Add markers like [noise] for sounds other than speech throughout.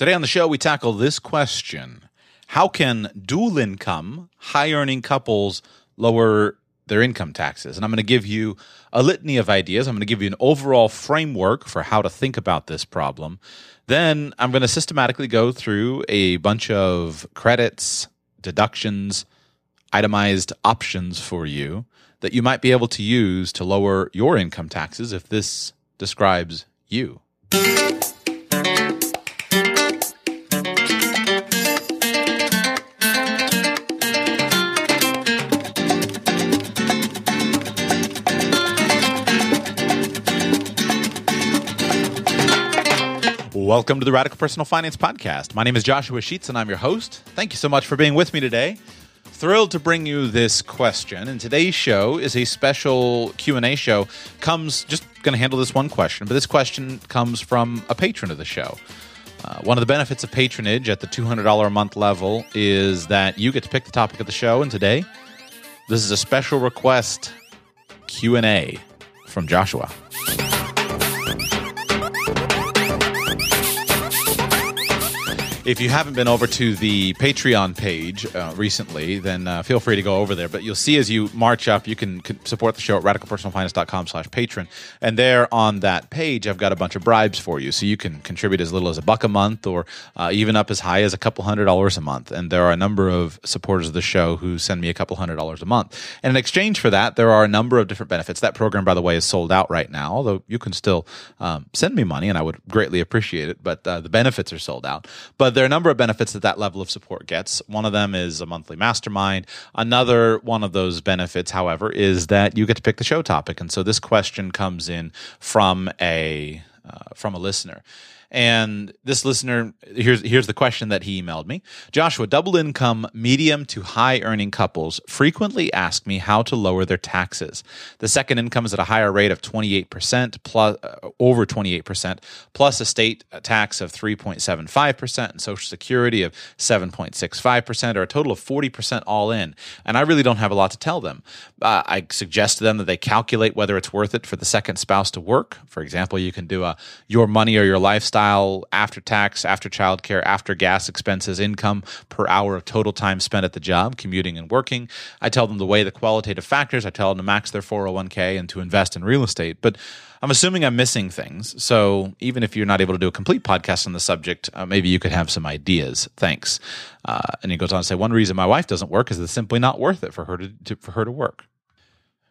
Today on the show, we tackle this question How can dual income, high earning couples lower their income taxes? And I'm going to give you a litany of ideas. I'm going to give you an overall framework for how to think about this problem. Then I'm going to systematically go through a bunch of credits, deductions, itemized options for you that you might be able to use to lower your income taxes if this describes you. Welcome to the Radical Personal Finance Podcast. My name is Joshua Sheets and I'm your host. Thank you so much for being with me today. Thrilled to bring you this question. And today's show is a special Q&A show. Comes just going to handle this one question, but this question comes from a patron of the show. Uh, one of the benefits of patronage at the $200 a month level is that you get to pick the topic of the show and today this is a special request Q&A from Joshua. If you haven't been over to the Patreon page uh, recently, then uh, feel free to go over there. But you'll see as you march up, you can, can support the show at radicalpersonalfinance.com slash patron. And there on that page, I've got a bunch of bribes for you. So you can contribute as little as a buck a month or uh, even up as high as a couple hundred dollars a month. And there are a number of supporters of the show who send me a couple hundred dollars a month. And in exchange for that, there are a number of different benefits. That program, by the way, is sold out right now, although you can still um, send me money and I would greatly appreciate it. But uh, the benefits are sold out. But there are a number of benefits that that level of support gets. One of them is a monthly mastermind. Another one of those benefits, however, is that you get to pick the show topic. And so this question comes in from a uh, from a listener. And this listener, here's here's the question that he emailed me. Joshua, double income, medium to high earning couples frequently ask me how to lower their taxes. The second income is at a higher rate of 28% plus uh, over 28% plus a state tax of 3.75% and social security of 7.65% or a total of 40% all in. And I really don't have a lot to tell them. Uh, I suggest to them that they calculate whether it's worth it for the second spouse to work. For example, you can do a your money or your lifestyle lifestyle after tax, after childcare, after gas expenses, income per hour of total time spent at the job, commuting and working. I tell them to weigh the qualitative factors. I tell them to max their 401k and to invest in real estate. But I'm assuming I'm missing things. So even if you're not able to do a complete podcast on the subject, uh, maybe you could have some ideas. Thanks. Uh, and he goes on to say, one reason my wife doesn't work is it's simply not worth it for her to, to for her to work.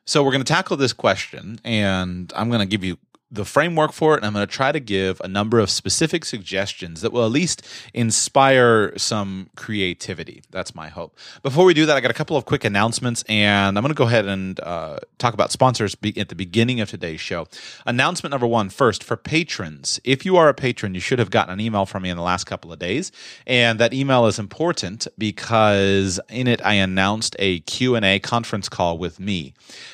So we're going to tackle this question, and I'm going to give you the framework for it, and I'm going to try to give a number of specific suggestions that will at least inspire some creativity. That's my hope. Before we do that, I got a couple of quick announcements, and I'm going to go ahead and uh, talk about sponsors at the beginning of today's show. Announcement number one first for patrons. If you are a patron, you should have gotten an email from me in the last couple of days, and that email is important because in it I announced a Q&A conference call with me.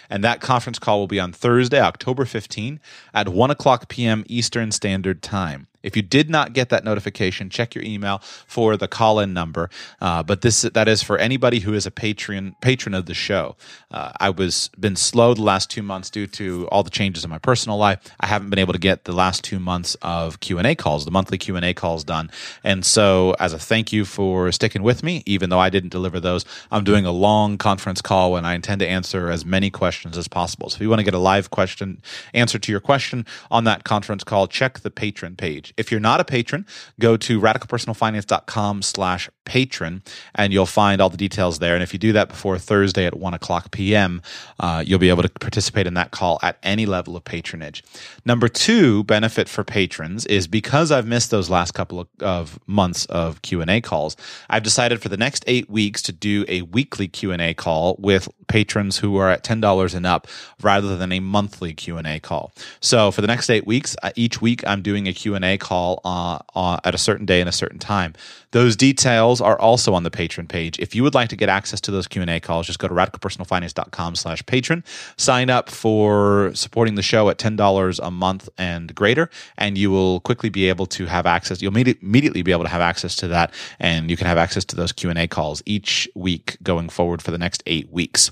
And that conference call will be on Thursday, October 15 at 1 o'clock p.m. Eastern Standard Time. If you did not get that notification, check your email for the call-in number. Uh, but this that is for anybody who is a patron patron of the show. Uh, I was been slow the last two months due to all the changes in my personal life. I haven't been able to get the last two months of Q and A calls, the monthly Q and A calls done. And so, as a thank you for sticking with me, even though I didn't deliver those, I'm doing a long conference call and I intend to answer as many questions as possible. So, if you want to get a live question answer to your question on that conference call, check the patron page. If you're not a patron, go to radicalpersonalfinance.com slash patron and you'll find all the details there. And if you do that before Thursday at 1 o'clock p.m., uh, you'll be able to participate in that call at any level of patronage. Number two benefit for patrons is because I've missed those last couple of, of months of Q&A calls, I've decided for the next eight weeks to do a weekly Q&A call with patrons who are at $10 and up rather than a monthly Q&A call. So for the next eight weeks, uh, each week I'm doing a Q&A call uh, uh, at a certain day and a certain time. Those details are also on the patron page. If you would like to get access to those Q&A calls, just go to radicalpersonalfinance.com slash patron, sign up for supporting the show at $10 a month and greater, and you will quickly be able to have access. You'll immediately be able to have access to that, and you can have access to those Q&A calls each week going forward for the next eight weeks.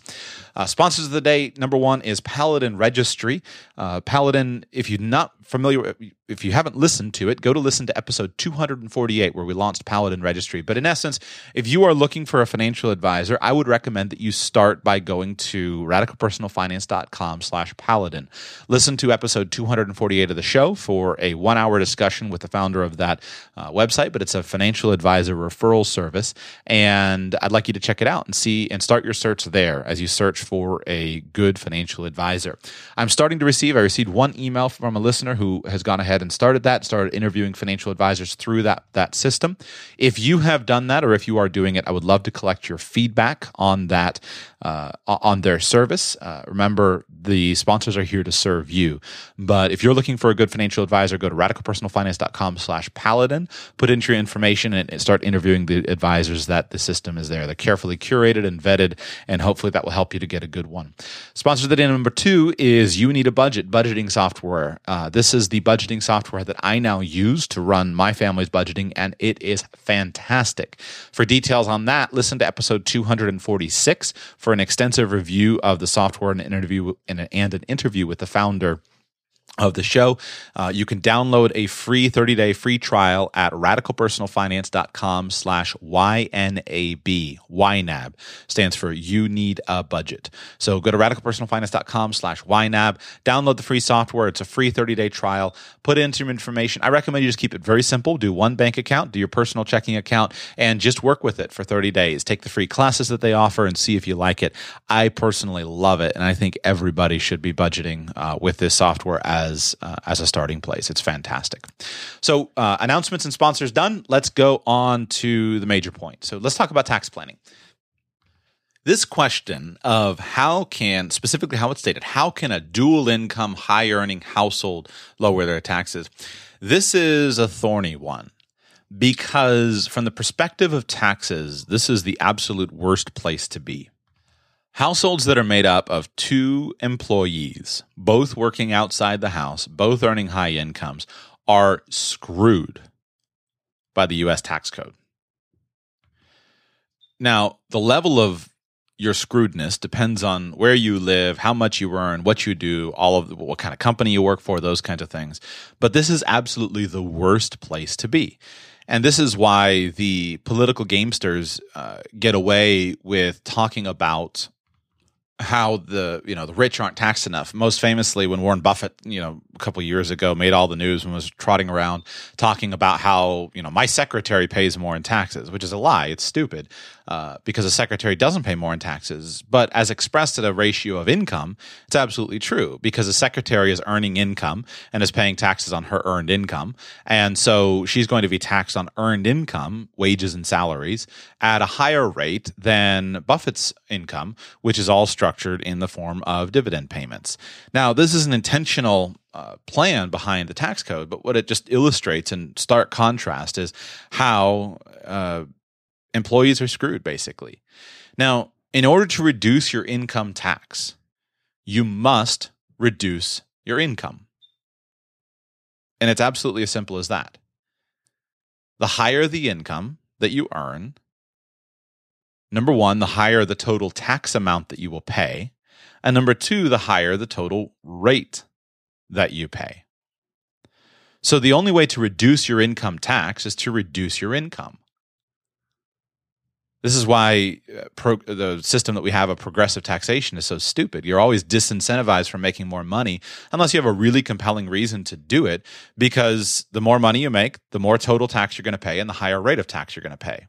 Uh, sponsors of the day number one is Paladin Registry. Uh, Paladin, if you're not familiar, if you haven't listened to it, go to listen to episode 248 where we launched Paladin Registry. But in essence, if you are looking for a financial advisor, I would recommend that you start by going to radicalpersonalfinance.com slash paladin. Listen to episode 248 of the show for a one hour discussion with the founder of that uh, website, but it's a financial advisor referral service. And I'd like you to check it out and see and start your search there as you search for a good financial advisor. I'm starting to receive, I received one email from a listener who has gone ahead and started that, started interviewing financial advisors through that, that system. If you have done that or if you are doing it, I would love to collect your feedback on that, uh, on their service. Uh, remember, the sponsors are here to serve you. But if you're looking for a good financial advisor, go to radicalpersonalfinance.com slash paladin, put in your information and start interviewing the advisors that the system is there. They're carefully curated and vetted, and hopefully that will help you to get a good one. Sponsor of the day number two is You Need a Budget budgeting software. Uh, this is the budgeting software that I now use to run my family's budgeting, and it is fantastic. For details on that, listen to episode 246 for an extensive review of the software and an interview and an interview with the founder of the show. Uh, you can download a free 30-day free trial at radicalpersonalfinance.com slash YNAB. YNAB stands for You Need a Budget. So go to radicalpersonalfinance.com slash YNAB, download the free software. It's a free 30-day trial. Put in some information. I recommend you just keep it very simple. Do one bank account, do your personal checking account, and just work with it for 30 days. Take the free classes that they offer and see if you like it. I personally love it, and I think everybody should be budgeting uh, with this software as as uh, as a starting place. It's fantastic. So uh, announcements and sponsors done. Let's go on to the major point. So let's talk about tax planning. This question of how can, specifically how it's stated, how can a dual income, high earning household lower their taxes? This is a thorny one because, from the perspective of taxes, this is the absolute worst place to be. Households that are made up of two employees, both working outside the house, both earning high incomes, are screwed by the US tax code. Now, the level of your screwedness depends on where you live, how much you earn, what you do, all of the, what kind of company you work for, those kinds of things. But this is absolutely the worst place to be. And this is why the political gamesters uh, get away with talking about how the you know the rich aren't taxed enough. Most famously, when Warren Buffett, you know, a couple years ago, made all the news and was trotting around talking about how you know my secretary pays more in taxes, which is a lie. It's stupid uh, because a secretary doesn't pay more in taxes. But as expressed at a ratio of income, it's absolutely true because a secretary is earning income and is paying taxes on her earned income, and so she's going to be taxed on earned income, wages and salaries at a higher rate than Buffett's income, which is all structured in the form of dividend payments. Now, this is an intentional uh, plan behind the tax code, but what it just illustrates in stark contrast is how uh, employees are screwed, basically. Now, in order to reduce your income tax, you must reduce your income. And it's absolutely as simple as that. The higher the income that you earn, Number one, the higher the total tax amount that you will pay. And number two, the higher the total rate that you pay. So the only way to reduce your income tax is to reduce your income. This is why uh, pro- the system that we have of progressive taxation is so stupid. You're always disincentivized from making more money unless you have a really compelling reason to do it, because the more money you make, the more total tax you're going to pay and the higher rate of tax you're going to pay.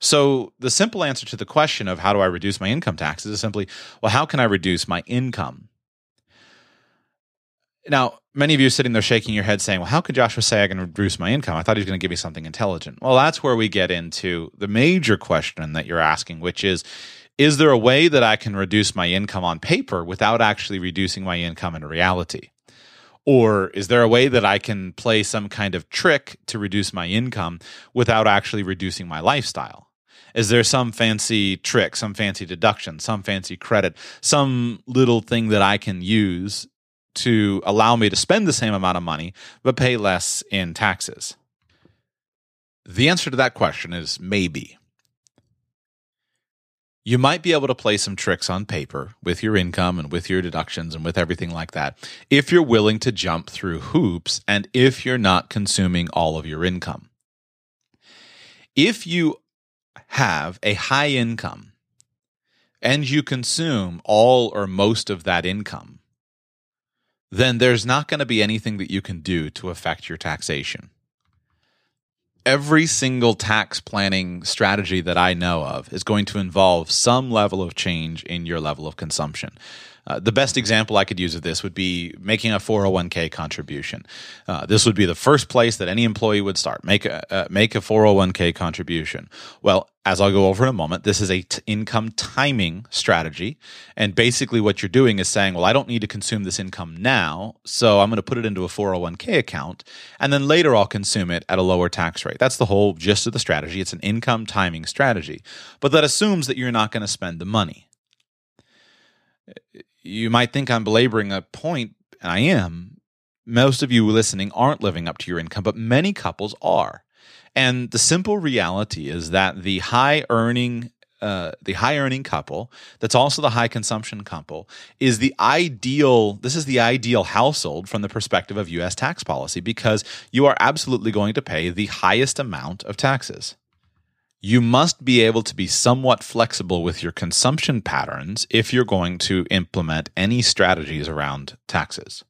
So the simple answer to the question of how do I reduce my income taxes is simply, well, how can I reduce my income? Now, many of you sitting there shaking your head saying, well, how could Joshua say I can reduce my income? I thought he was going to give me something intelligent. Well, that's where we get into the major question that you're asking, which is, is there a way that I can reduce my income on paper without actually reducing my income in reality? Or is there a way that I can play some kind of trick to reduce my income without actually reducing my lifestyle? Is there some fancy trick, some fancy deduction, some fancy credit, some little thing that I can use to allow me to spend the same amount of money but pay less in taxes? The answer to that question is maybe. You might be able to play some tricks on paper with your income and with your deductions and with everything like that if you're willing to jump through hoops and if you're not consuming all of your income. If you have a high income and you consume all or most of that income, then there's not going to be anything that you can do to affect your taxation every single tax planning strategy that I know of is going to involve some level of change in your level of consumption. Uh, the best example I could use of this would be making a 401k contribution. Uh, this would be the first place that any employee would start. Make a uh, make a 401k contribution. Well, as I'll go over in a moment, this is a t- income timing strategy, and basically what you're doing is saying, well, I don't need to consume this income now, so I'm going to put it into a 401k account, and then later I'll consume it at a lower tax rate. That's the whole gist of the strategy. It's an income timing strategy, but that assumes that you're not going to spend the money you might think I'm belaboring a point, and I am. Most of you listening aren't living up to your income, but many couples are. And the simple reality is that the high earning uh, the high earning couple that's also the high consumption couple is the ideal this is the ideal household from the perspective of US tax policy because you are absolutely going to pay the highest amount of taxes you must be able to be somewhat flexible with your consumption patterns if you're going to implement any strategies around taxes.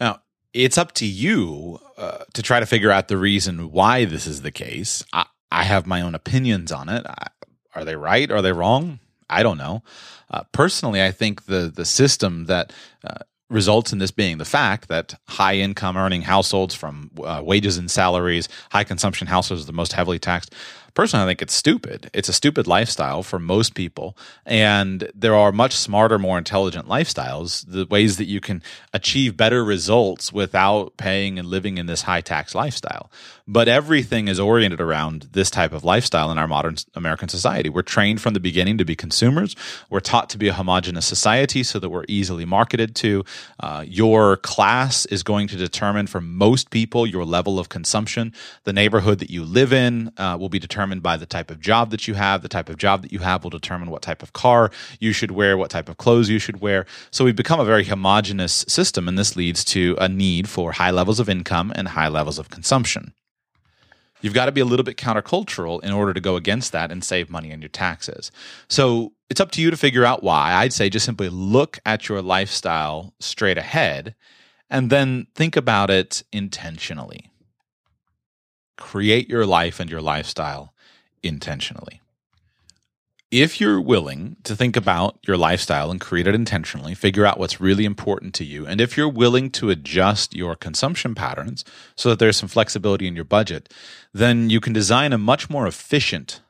Now, it's up to you uh, to try to figure out the reason why this is the case. I, I have my own opinions on it. I, are they right? Are they wrong? I don't know. Uh, personally, I think the the system that uh, results in this being the fact that high income earning households from uh, wages and salaries, high consumption households are the most heavily taxed. Personally, I think it's stupid. It's a stupid lifestyle for most people. And there are much smarter, more intelligent lifestyles, the ways that you can achieve better results without paying and living in this high tax lifestyle. But everything is oriented around this type of lifestyle in our modern American society. We're trained from the beginning to be consumers. We're taught to be a homogenous society so that we're easily marketed to. Uh, your class is going to determine for most people your level of consumption. The neighborhood that you live in uh, will be determined determined by the type of job that you have. The type of job that you have will determine what type of car you should wear, what type of clothes you should wear. So we've become a very homogenous system, and this leads to a need for high levels of income and high levels of consumption. You've got to be a little bit countercultural in order to go against that and save money on your taxes. So it's up to you to figure out why. I'd say just simply look at your lifestyle straight ahead and then think about it intentionally. Create your life and your lifestyle intentionally. If you're willing to think about your lifestyle and create it intentionally, figure out what's really important to you, and if you're willing to adjust your consumption patterns so that there's some flexibility in your budget, then you can design a much more efficient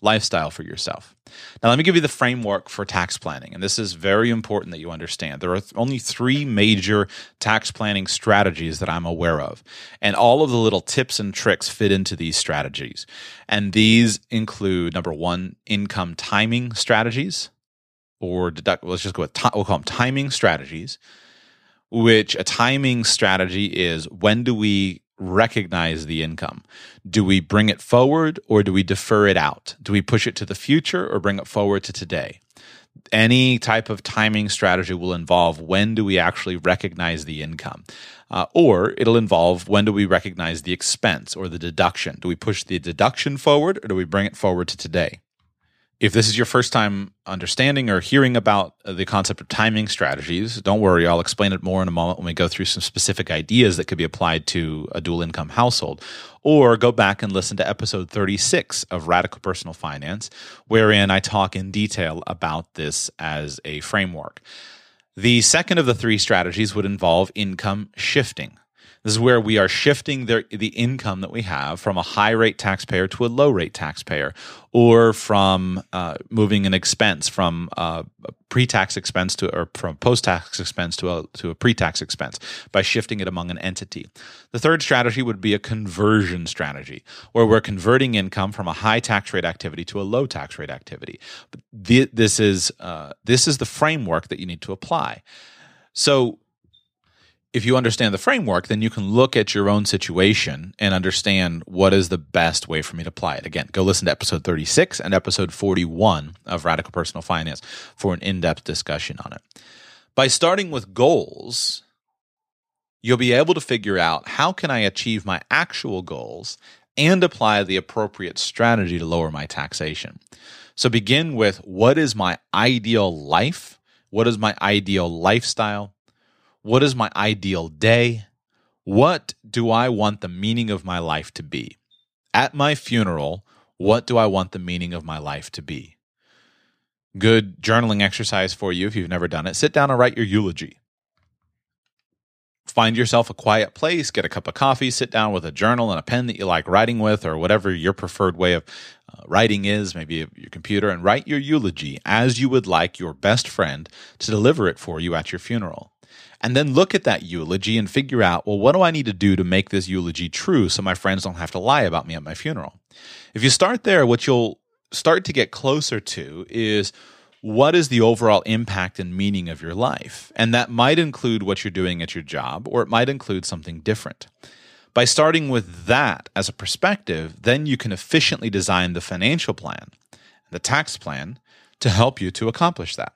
lifestyle for yourself. Now, let me give you the framework for tax planning, and this is very important that you understand. There are only three major tax planning strategies that I'm aware of, and all of the little tips and tricks fit into these strategies. And these include number one, income timing strategies, or deduct. Let's just go with we'll call them timing strategies. Which a timing strategy is when do we recognize the income? Do we bring it forward or do we defer it out? Do we push it to the future or bring it forward to today? Any type of timing strategy will involve when do we actually recognize the income? Uh, or it'll involve when do we recognize the expense or the deduction? Do we push the deduction forward or do we bring it forward to today? If this is your first time understanding or hearing about uh, the concept of timing strategies, don't worry, I'll explain it more in a moment when we go through some specific ideas that could be applied to a dual income household. Or go back and listen to episode 36 of Radical Personal Finance, wherein I talk in detail about this as a framework. The second of the three strategies would involve income shifting. This is where we are shifting the, the income that we have from a high rate taxpayer to a low rate taxpayer, or from uh, moving an expense from uh, a pre-tax expense to or from post-tax expense to a to a pre-tax expense by shifting it among an entity. The third strategy would be a conversion strategy, where we're converting income from a high tax rate activity to a low tax rate activity. But this is uh, this is the framework that you need to apply. So if you understand the framework, then you can look at your own situation and understand what is the best way for me to apply it. Again, go listen to episode 36 and episode 41 of Radical Personal Finance for an in depth discussion on it. By starting with goals, you'll be able to figure out how can I achieve my actual goals and apply the appropriate strategy to lower my taxation. So begin with what is my ideal life? What is my ideal lifestyle? What is my ideal day? What do I want the meaning of my life to be? At my funeral, what do I want the meaning of my life to be? Good journaling exercise for you if you've never done it. Sit down and write your eulogy find yourself a quiet place, get a cup of coffee, sit down with a journal and a pen that you like writing with, or whatever your preferred way of uh, writing is, maybe your computer, and write your eulogy as you would like your best friend to deliver it for you at your funeral. And then look at that eulogy and figure out, well, what do I need to do to make this eulogy true so my friends don't have to lie about me at my funeral? If you start there, what you'll start to get closer to is what is the overall impact and meaning of your life? And that might include what you're doing at your job, or it might include something different. By starting with that as a perspective, then you can efficiently design the financial plan, the tax plan to help you to accomplish that.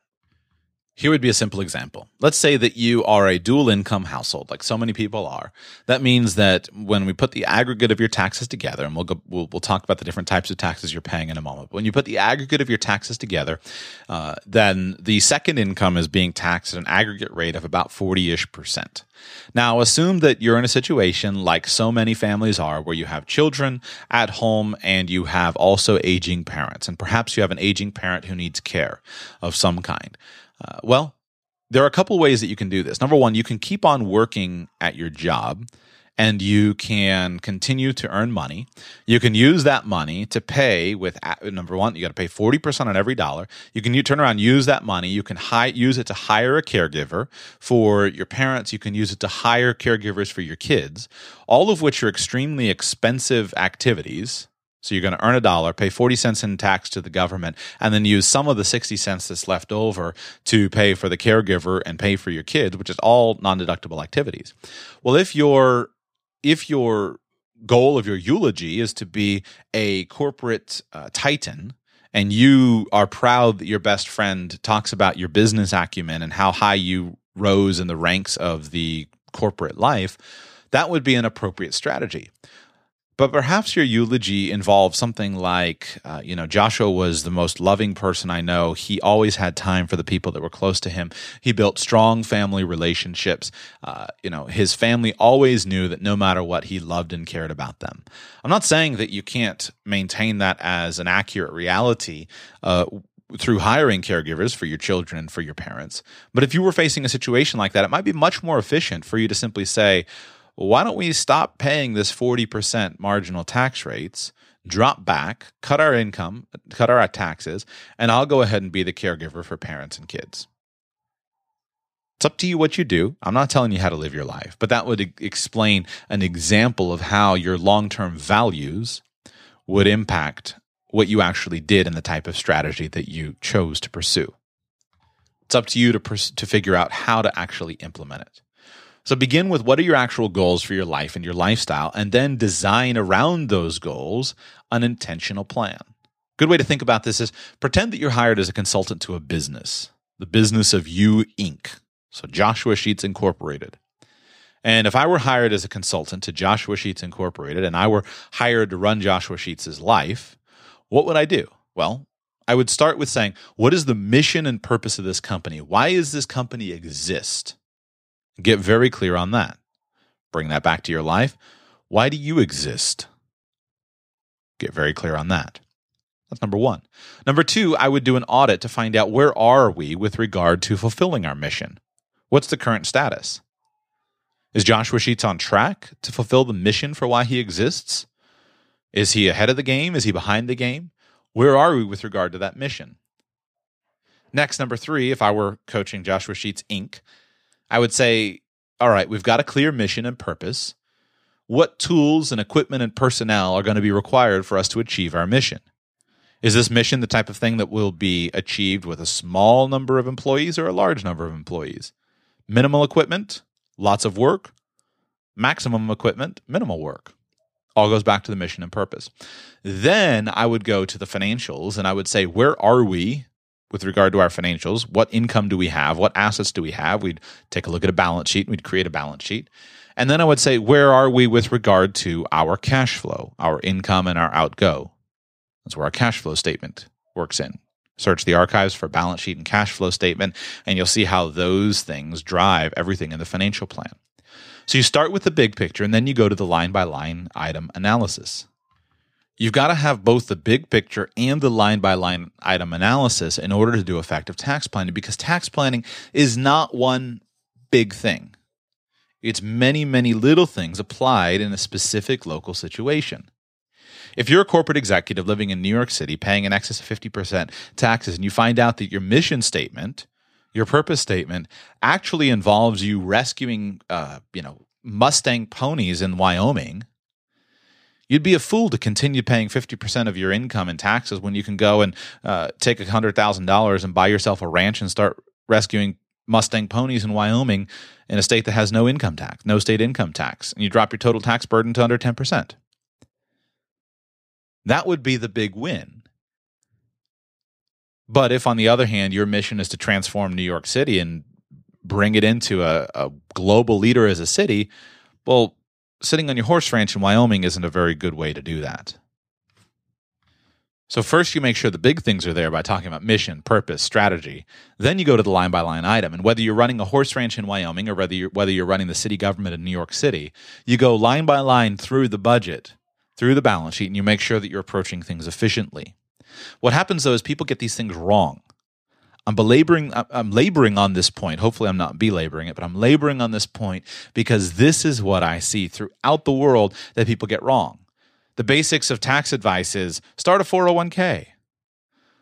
Here would be a simple example. Let's say that you are a dual income household, like so many people are. That means that when we put the aggregate of your taxes together, and we'll go, we'll, we'll talk about the different types of taxes you're paying in a moment. But when you put the aggregate of your taxes together, uh, then the second income is being taxed at an aggregate rate of about forty ish percent. Now, assume that you're in a situation like so many families are, where you have children at home and you have also aging parents, and perhaps you have an aging parent who needs care of some kind. Uh, well, there are a couple ways that you can do this. Number one, you can keep on working at your job and you can continue to earn money. You can use that money to pay with number one, you got to pay 40% on every dollar. You can you turn around, use that money. You can hi- use it to hire a caregiver for your parents. You can use it to hire caregivers for your kids, all of which are extremely expensive activities so you're going to earn a dollar, pay 40 cents in tax to the government, and then use some of the 60 cents that's left over to pay for the caregiver and pay for your kids, which is all non-deductible activities. Well, if your if your goal of your eulogy is to be a corporate uh, titan and you are proud that your best friend talks about your business acumen and how high you rose in the ranks of the corporate life, that would be an appropriate strategy. But perhaps your eulogy involves something like, uh, you know, Joshua was the most loving person I know. He always had time for the people that were close to him. He built strong family relationships. Uh, you know, his family always knew that no matter what, he loved and cared about them. I'm not saying that you can't maintain that as an accurate reality. Uh, through hiring caregivers for your children and for your parents. But if you were facing a situation like that, it might be much more efficient for you to simply say, why don't we stop paying this 40% marginal tax rates, drop back, cut our income, cut our taxes, and I'll go ahead and be the caregiver for parents and kids. It's up to you what you do. I'm not telling you how to live your life, but that would explain an example of how your long term values would impact what you actually did and the type of strategy that you chose to pursue. It's up to you to, pers- to figure out how to actually implement it. So begin with what are your actual goals for your life and your lifestyle, and then design around those goals an intentional plan. Good way to think about this is pretend that you're hired as a consultant to a business, the business of You Inc. So Joshua Sheets Incorporated. And if I were hired as a consultant to Joshua Sheets Incorporated and I were hired to run Joshua Sheets' life, what would I do? Well, I would start with saying, what is the mission and purpose of this company? Why does this company exist? Get very clear on that. Bring that back to your life. Why do you exist? Get very clear on that. That's number one. Number two, I would do an audit to find out where are we with regard to fulfilling our mission? What's the current status? Is Joshua Sheets on track to fulfill the mission for why he exists? Is he ahead of the game? Is he behind the game? Where are we with regard to that mission? Next, number three, if I were coaching Joshua Sheets Inc., I would say, all right, we've got a clear mission and purpose. What tools and equipment and personnel are going to be required for us to achieve our mission? Is this mission the type of thing that will be achieved with a small number of employees or a large number of employees? Minimal equipment, lots of work, maximum equipment, minimal work. All goes back to the mission and purpose. Then I would go to the financials and I would say, where are we with regard to our financials? What income do we have? What assets do we have? We'd take a look at a balance sheet. We'd create a balance sheet. And then I would say, where are we with regard to our cash flow, our income, and our outgo? That's where our cash flow statement works in. Search the archives for balance sheet and cash flow statement, and you'll see how those things drive everything in the financial plan. So you start with the big picture, and then you go to the line by line item analysis. You've got to have both the big picture and the line by line item analysis in order to do effective tax planning because tax planning is not one big thing. It's many, many little things applied in a specific local situation. If you're a corporate executive living in New York City paying in excess of 50% taxes and you find out that your mission statement, your purpose statement, actually involves you rescuing, uh, you know, Mustang ponies in Wyoming, you'd be a fool to continue paying 50% of your income in taxes when you can go and uh, take $100,000 and buy yourself a ranch and start rescuing Mustang ponies in Wyoming in a state that has no income tax, no state income tax, and you drop your total tax burden to under 10%. That would be the big win. But if, on the other hand, your mission is to transform New York City and bring it into a, a global leader as a city, well, sitting on your horse ranch in Wyoming isn't a very good way to do that. So first you make sure the big things are there by talking about mission, purpose, strategy. Then you go to the line by line item. And whether you're running a horse ranch in Wyoming or whether you're, whether you're running the city government in New York City, you go line by line through the budget, through the balance sheet, and you make sure that you're approaching things efficiently. What happens though is people get these things wrong. I'm belaboring I'm laboring on this point. Hopefully I'm not belaboring it, but I'm laboring on this point because this is what I see throughout the world that people get wrong the basics of tax advice is start a 401k.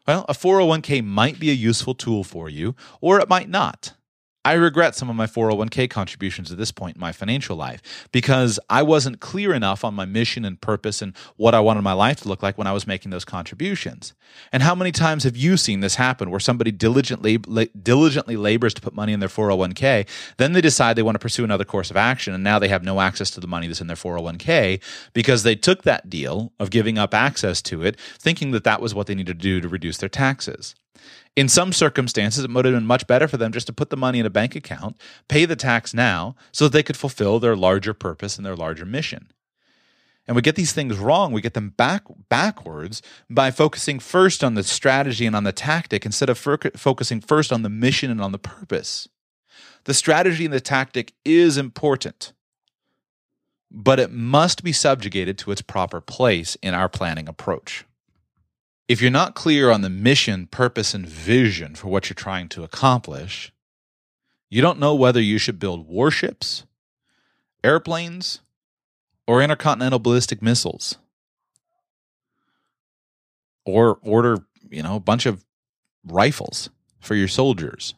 Well, a 401k might be a useful tool for you, or it might not. I regret some of my 401k contributions at this point in my financial life because I wasn't clear enough on my mission and purpose and what I wanted my life to look like when I was making those contributions. And how many times have you seen this happen where somebody diligently diligently labors to put money in their 401k, then they decide they want to pursue another course of action and now they have no access to the money that's in their 401k because they took that deal of giving up access to it thinking that that was what they needed to do to reduce their taxes. In some circumstances, it would have been much better for them just to put the money in a bank account, pay the tax now, so that they could fulfill their larger purpose and their larger mission. And we get these things wrong. We get them back backwards by focusing first on the strategy and on the tactic instead of focusing first on the mission and on the purpose. The strategy and the tactic is important, but it must be subjugated to its proper place in our planning approach if you're not clear on the mission, purpose, and vision for what you're trying to accomplish, you don't know whether you should build warships, airplanes, or intercontinental ballistic missiles. Or order, you know, a bunch of rifles for your soldiers.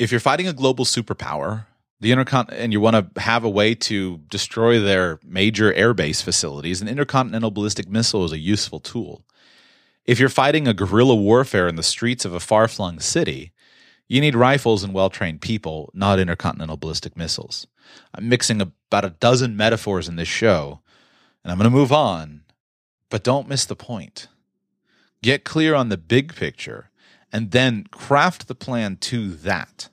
If you're fighting a global superpower, the intercon and you want to have a way to destroy their major airbase facilities, an intercontinental ballistic missile is a useful tool. If you're fighting a guerrilla warfare in the streets of a far flung city, you need rifles and well trained people, not intercontinental ballistic missiles. I'm mixing about a dozen metaphors in this show, and I'm going to move on, but don't miss the point. Get clear on the big picture, and then craft the plan to that.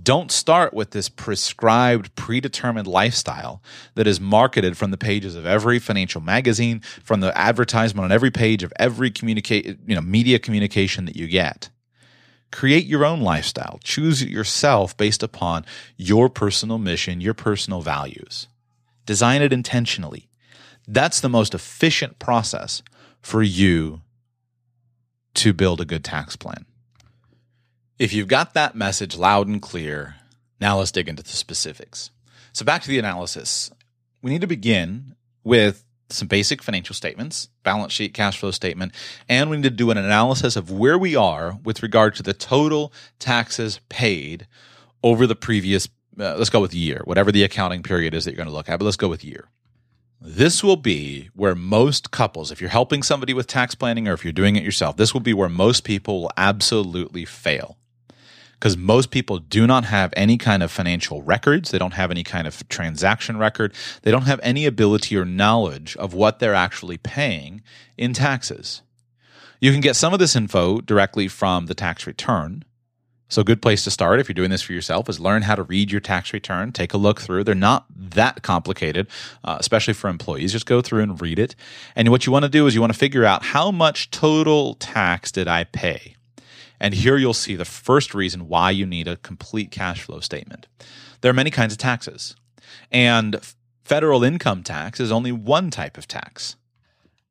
Don't start with this prescribed, predetermined lifestyle that is marketed from the pages of every financial magazine, from the advertisement on every page of every communicate, you know, media communication that you get. Create your own lifestyle. Choose it yourself based upon your personal mission, your personal values. Design it intentionally. That's the most efficient process for you to build a good tax plan. If you've got that message loud and clear, now let's dig into the specifics. So, back to the analysis. We need to begin with some basic financial statements, balance sheet, cash flow statement, and we need to do an analysis of where we are with regard to the total taxes paid over the previous, uh, let's go with year, whatever the accounting period is that you're going to look at, but let's go with year. This will be where most couples, if you're helping somebody with tax planning or if you're doing it yourself, this will be where most people will absolutely fail because most people do not have any kind of financial records. They don't have any kind of transaction record. They don't have any ability or knowledge of what they're actually paying in taxes. You can get some of this info directly from the tax return. So, a good place to start if you're doing this for yourself is learn how to read your tax return. Take a look through. They're not that complicated, uh, especially for employees. Just go through and read it. And what you want to do is you want to figure out how much total tax did I pay? And here you'll see the first reason why you need a complete cash flow statement. There are many kinds of taxes, and federal income tax is only one type of tax.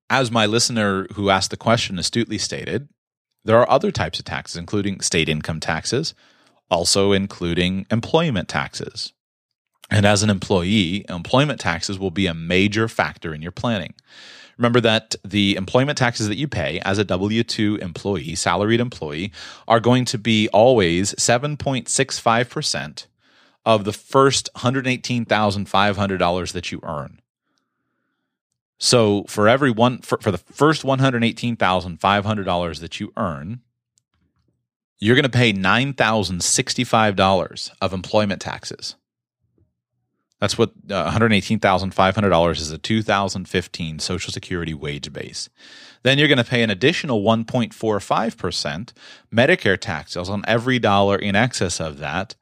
As my listener who asked the question astutely stated, there are other types of taxes, including state income taxes, also including employment taxes. And as an employee, employment taxes will be a major factor in your planning. Remember that the employment taxes that you pay as a W 2 employee, salaried employee, are going to be always 7.65% of the first $118,500 that you earn. So for every one for, for the first $118,500 that you earn, you're going to pay $9,065 of employment taxes. That's what uh, $118,500 is a 2015 Social Security wage base. Then you're going to pay an additional 1.45% Medicare taxes on every dollar in excess of that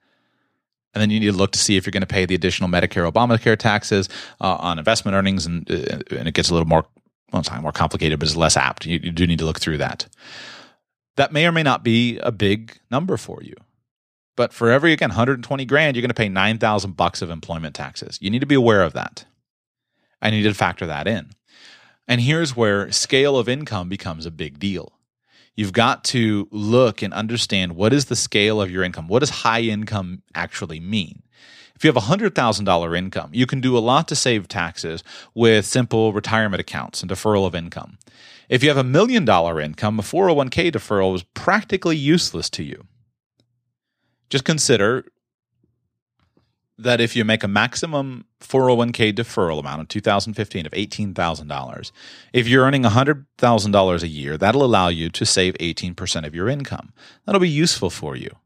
and then you need to look to see if you're going to pay the additional Medicare, Obamacare taxes uh, on investment earnings, and, uh, and it gets a little more, well, it's not more complicated, but it's less apt. You, you do need to look through that. That may or may not be a big number for you. But for every again 120 grand, you're going to pay 9,000 bucks of employment taxes. You need to be aware of that. I need to factor that in. And here's where scale of income becomes a big deal you've got to look and understand what is the scale of your income. What does high income actually mean? If you have a $100,000 income, you can do a lot to save taxes with simple retirement accounts and deferral of income. If you have a million dollar income, a 401k deferral is practically useless to you. Just consider that if you make a maximum 401k deferral amount in 2015 of $18,000, if you're earning $100,000 a year, that'll allow you to save 18% of your income. That'll be useful for you.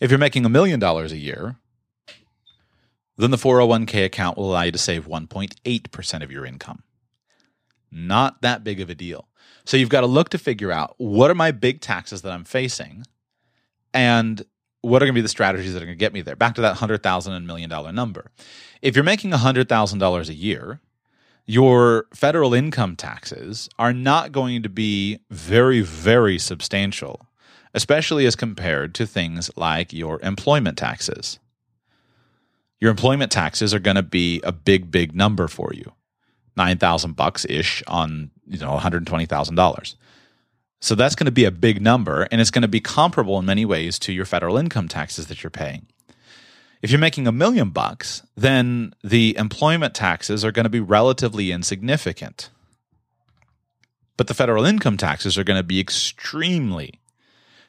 If you're making a million dollars a year, then the 401k account will allow you to save 1.8% of your income. Not that big of a deal. So you've got to look to figure out what are my big taxes that I'm facing and what are going to be the strategies that are going to get me there? Back to that hundred thousand and million dollar number. If you're making hundred thousand dollars a year, your federal income taxes are not going to be very, very substantial, especially as compared to things like your employment taxes. Your employment taxes are going to be a big, big number for you, nine thousand bucks ish on you know one hundred twenty thousand dollars. So that's going to be a big number, and it's going to be comparable in many ways to your federal income taxes that you're paying. If you're making a million bucks, then the employment taxes are going to be relatively insignificant. But the federal income taxes are going to be extremely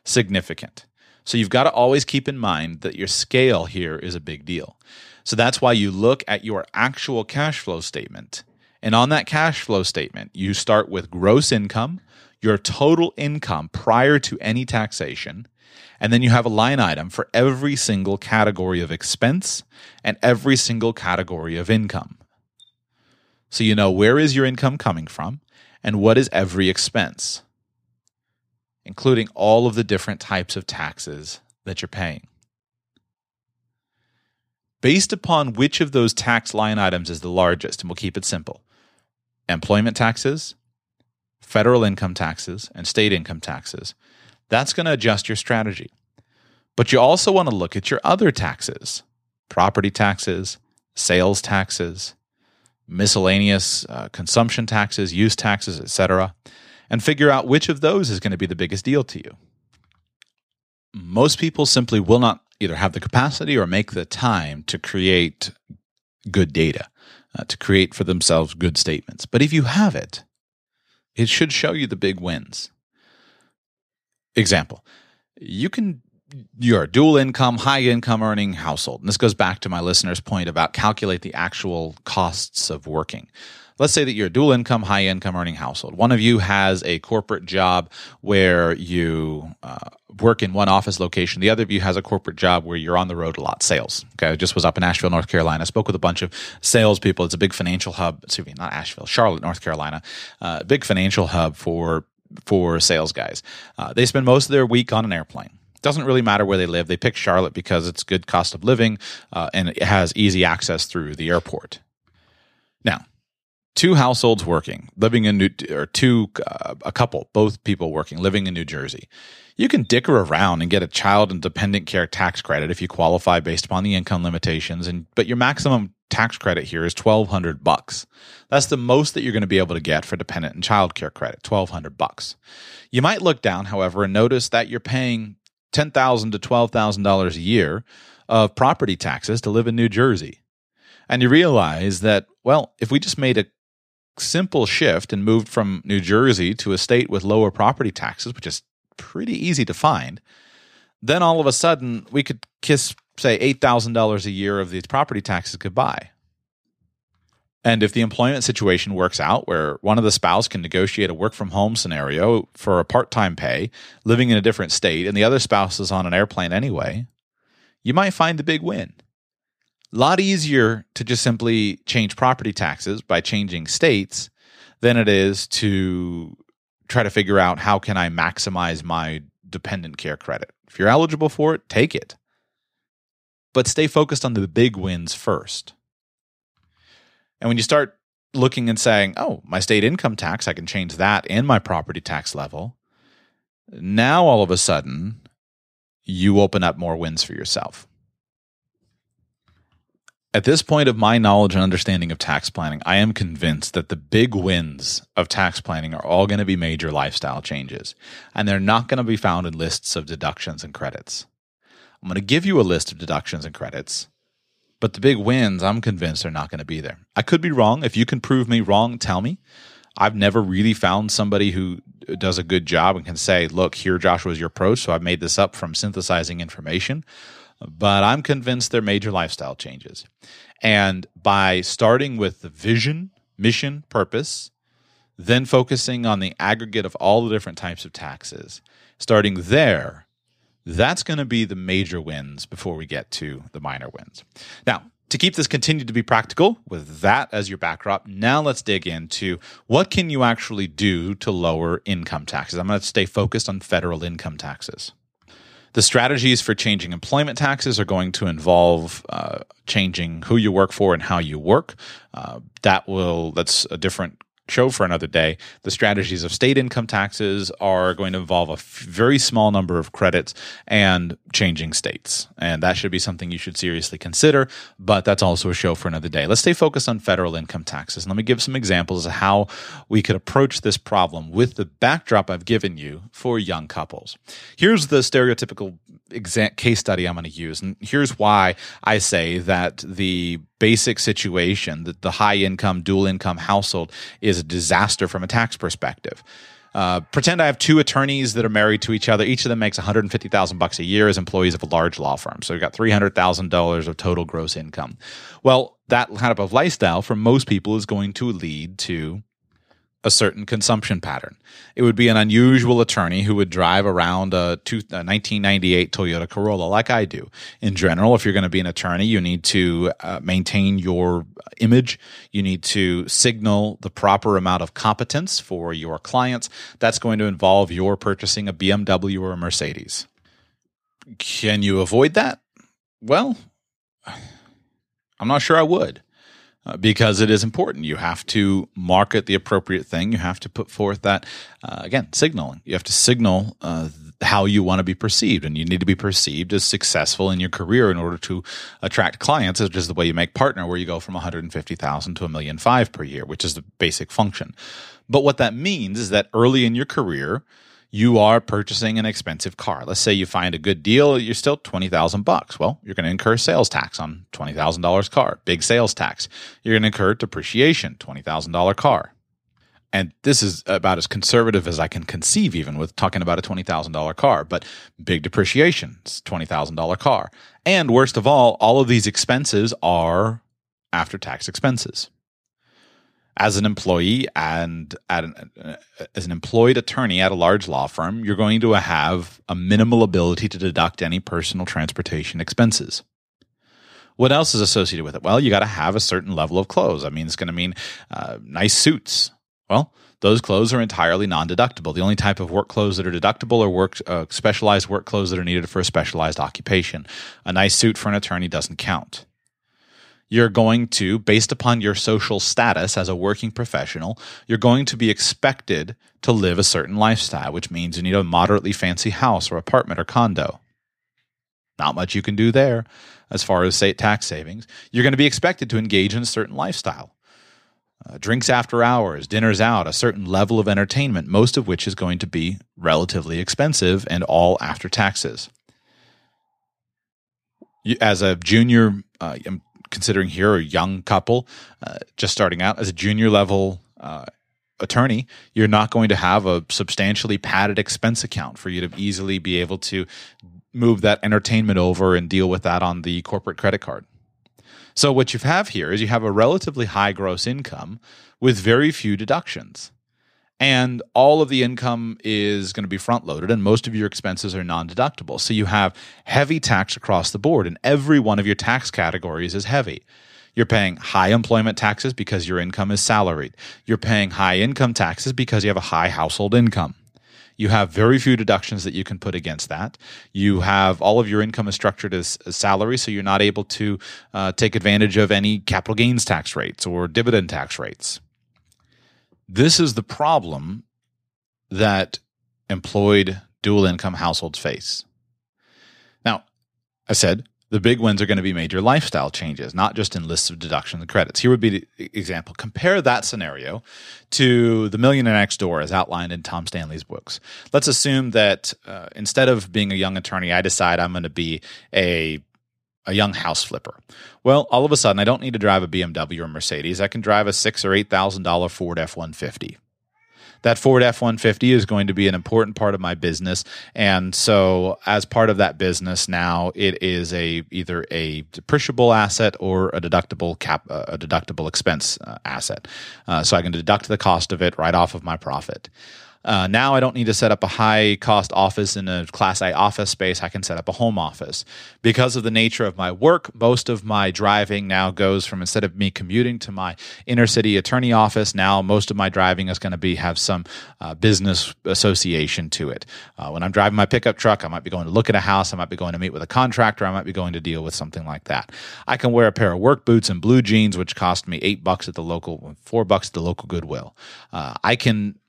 significant. So you've got to always keep in mind that your scale here is a big deal. So that's why you look at your actual cash flow statement. And on that cash flow statement, you start with gross income, your total income prior to any taxation. And then you have a line item for every single category of expense and every single category of income. So you know where is your income coming from and what is every expense, including all of the different types of taxes that you're paying. Based upon which of those tax line items is the largest, and we'll keep it simple employment taxes, federal income taxes, and state income taxes. That's going to adjust your strategy. But you also want to look at your other taxes property taxes, sales taxes, miscellaneous uh, consumption taxes, use taxes, etc., and figure out which of those is going to be the biggest deal to you. Most people simply will not either have the capacity or make the time to create good data, uh, to create for themselves good statements. But if you have it, it should show you the big wins. Example, you can you're a dual income, high income earning household. And this goes back to my listener's point about calculate the actual costs of working. Let's say that you're a dual income, high income earning household. One of you has a corporate job where you uh, work in one office location. The other of you has a corporate job where you're on the road a lot, sales. Okay, I just was up in Asheville, North Carolina. I spoke with a bunch of salespeople. It's a big financial hub. Excuse me, not Asheville, Charlotte, North Carolina. Uh, big financial hub for for sales guys. Uh, they spend most of their week on an airplane doesn't really matter where they live. They pick Charlotte because it's good cost of living uh, and it has easy access through the airport. Now, two households working, living in New, or two uh, a couple, both people working, living in New Jersey. You can dicker around and get a child and dependent care tax credit if you qualify based upon the income limitations, and but your maximum tax credit here is twelve hundred bucks. That's the most that you're going to be able to get for dependent and child care credit, twelve hundred bucks. You might look down, however, and notice that you're paying ten thousand to twelve thousand dollars a year of property taxes to live in New Jersey. And you realize that, well, if we just made a simple shift and moved from New Jersey to a state with lower property taxes, which is pretty easy to find, then all of a sudden we could kiss, say, $8,000 a year of these property taxes goodbye. And if the employment situation works out where one of the spouse can negotiate a work from home scenario for a part time pay, living in a different state, and the other spouse is on an airplane anyway, you might find the big win. A lot easier to just simply change property taxes by changing states than it is to try to figure out how can I maximize my dependent care credit. If you're eligible for it, take it. But stay focused on the big wins first. And when you start looking and saying, oh, my state income tax, I can change that and my property tax level, now all of a sudden you open up more wins for yourself. At this point of my knowledge and understanding of tax planning, I am convinced that the big wins of tax planning are all going to be major lifestyle changes, and they're not going to be found in lists of deductions and credits. I'm going to give you a list of deductions and credits but the big wins, I'm convinced, are not going to be there. I could be wrong. If you can prove me wrong, tell me. I've never really found somebody who uh, does a good job and can say, look, here, Joshua, is your approach. So I've made this up from synthesizing information. But I'm convinced they're major lifestyle changes. And by starting with the vision, mission, purpose, then focusing on the aggregate of all the different types of taxes, starting there, that's going to be the major wins before we get to the minor wins. Now, to keep this continued to be practical with that as your backdrop, now let's dig into what can you actually do to lower income taxes. I'm going to stay focused on federal income taxes. The strategies for changing employment taxes are going to involve uh, changing who you work for and how you work. Uh, that will that's a different show for another day. The strategies of state income taxes are going to involve a f- very small number of credits and changing states. And that should be something you should seriously consider, but that's also a show for another day. Let's stay focused on federal income taxes. And let me give some examples of how we could approach this problem with the backdrop I've given you for young couples. Here's the stereotypical exa- case study I'm going to use. And here's why I say that the basic situation, that the high income, dual income household is a disaster from a tax perspective. Uh, pretend I have two attorneys that are married to each other. Each of them makes 150,000 bucks a year as employees of a large law firm. So you've got $300,000 of total gross income. Well, that kind of lifestyle for most people is going to lead to a certain consumption pattern. It would be an unusual attorney who would drive around a, two, a 1998 Toyota Corolla like I do. In general, if you're going to be an attorney, you need to uh, maintain your image. You need to signal the proper amount of competence for your clients. That's going to involve your purchasing a BMW or a Mercedes. Can you avoid that? Well, [sighs] I'm not sure I would. Uh, because it is important. You have to market the appropriate thing. You have to put forth that, uh, again, signaling. You have to signal uh, how you want to be perceived, and you need to be perceived as successful in your career in order to attract clients, which is the way you make partner, where you go from 150,000 to a million five per year, which is the basic function. But what that means is that early in your career, you are purchasing an expensive car. Let's say you find a good deal, you're still 20,000 bucks. Well, you're going to incur sales tax on $20,000 car, big sales tax. You're going to incur depreciation, $20,000 car. And this is about as conservative as I can conceive, even with talking about a $20,000 car, but big depreciation, $20,000 car. And worst of all, all of these expenses are after tax expenses. As an employee and an, as an employed attorney at a large law firm, you're going to have a minimal ability to deduct any personal transportation expenses. What else is associated with it? Well, you got to have a certain level of clothes. I mean, it's going to mean uh, nice suits. Well, those clothes are entirely non-deductible. The only type of work clothes that are deductible are work uh, specialized work clothes that are needed for a specialized occupation. A nice suit for an attorney doesn't count you're going to, based upon your social status as a working professional, you're going to be expected to live a certain lifestyle, which means you need a moderately fancy house or apartment or condo. Not much you can do there as far as state tax savings. You're going to be expected to engage in a certain lifestyle. Uh, drinks after hours, dinners out, a certain level of entertainment, most of which is going to be relatively expensive and all after taxes. As a junior, uh, considering here a young couple uh, just starting out as a junior level uh, attorney, you're not going to have a substantially padded expense account for you to easily be able to move that entertainment over and deal with that on the corporate credit card. So what you have here is you have a relatively high gross income with very few deductions and all of the income is going to be front loaded and most of your expenses are non-deductible so you have heavy tax across the board and every one of your tax categories is heavy you're paying high employment taxes because your income is salaried you're paying high income taxes because you have a high household income you have very few deductions that you can put against that. You have all of your income is structured as, as salary, so you're not able to uh, take advantage of any capital gains tax rates or dividend tax rates. This is the problem that employed dual income households face. Now, I said the big wins are going to be major lifestyle changes, not just in lists of deductions and credits. Here would be the example. Compare that scenario to the millionaire next door as outlined in Tom Stanley's books. Let's assume that uh, instead of being a young attorney, I decide I'm going to be a a young house flipper. Well, all of a sudden, I don't need to drive a BMW or Mercedes. I can drive a six or eight thousand dollar Ford F one fifty. That Ford F one fifty is going to be an important part of my business, and so as part of that business now, it is a either a depreciable asset or a deductible cap uh, a deductible expense uh, asset. Uh, so I can deduct the cost of it right off of my profit. Uh, now I don't need to set up a high cost office in a class A office space. I can set up a home office. Because of the nature of my work, most of my driving now goes from instead of me commuting to my inner city attorney office, now most of my driving is going to be have some uh, business association to it. Uh, when I'm driving my pickup truck, I might be going to look at a house, I might be going to meet with a contractor, I might be going to deal with something like that. I can wear a pair of work boots and blue jeans, which cost me eight bucks at the local, four bucks at the local Goodwill. Uh, I can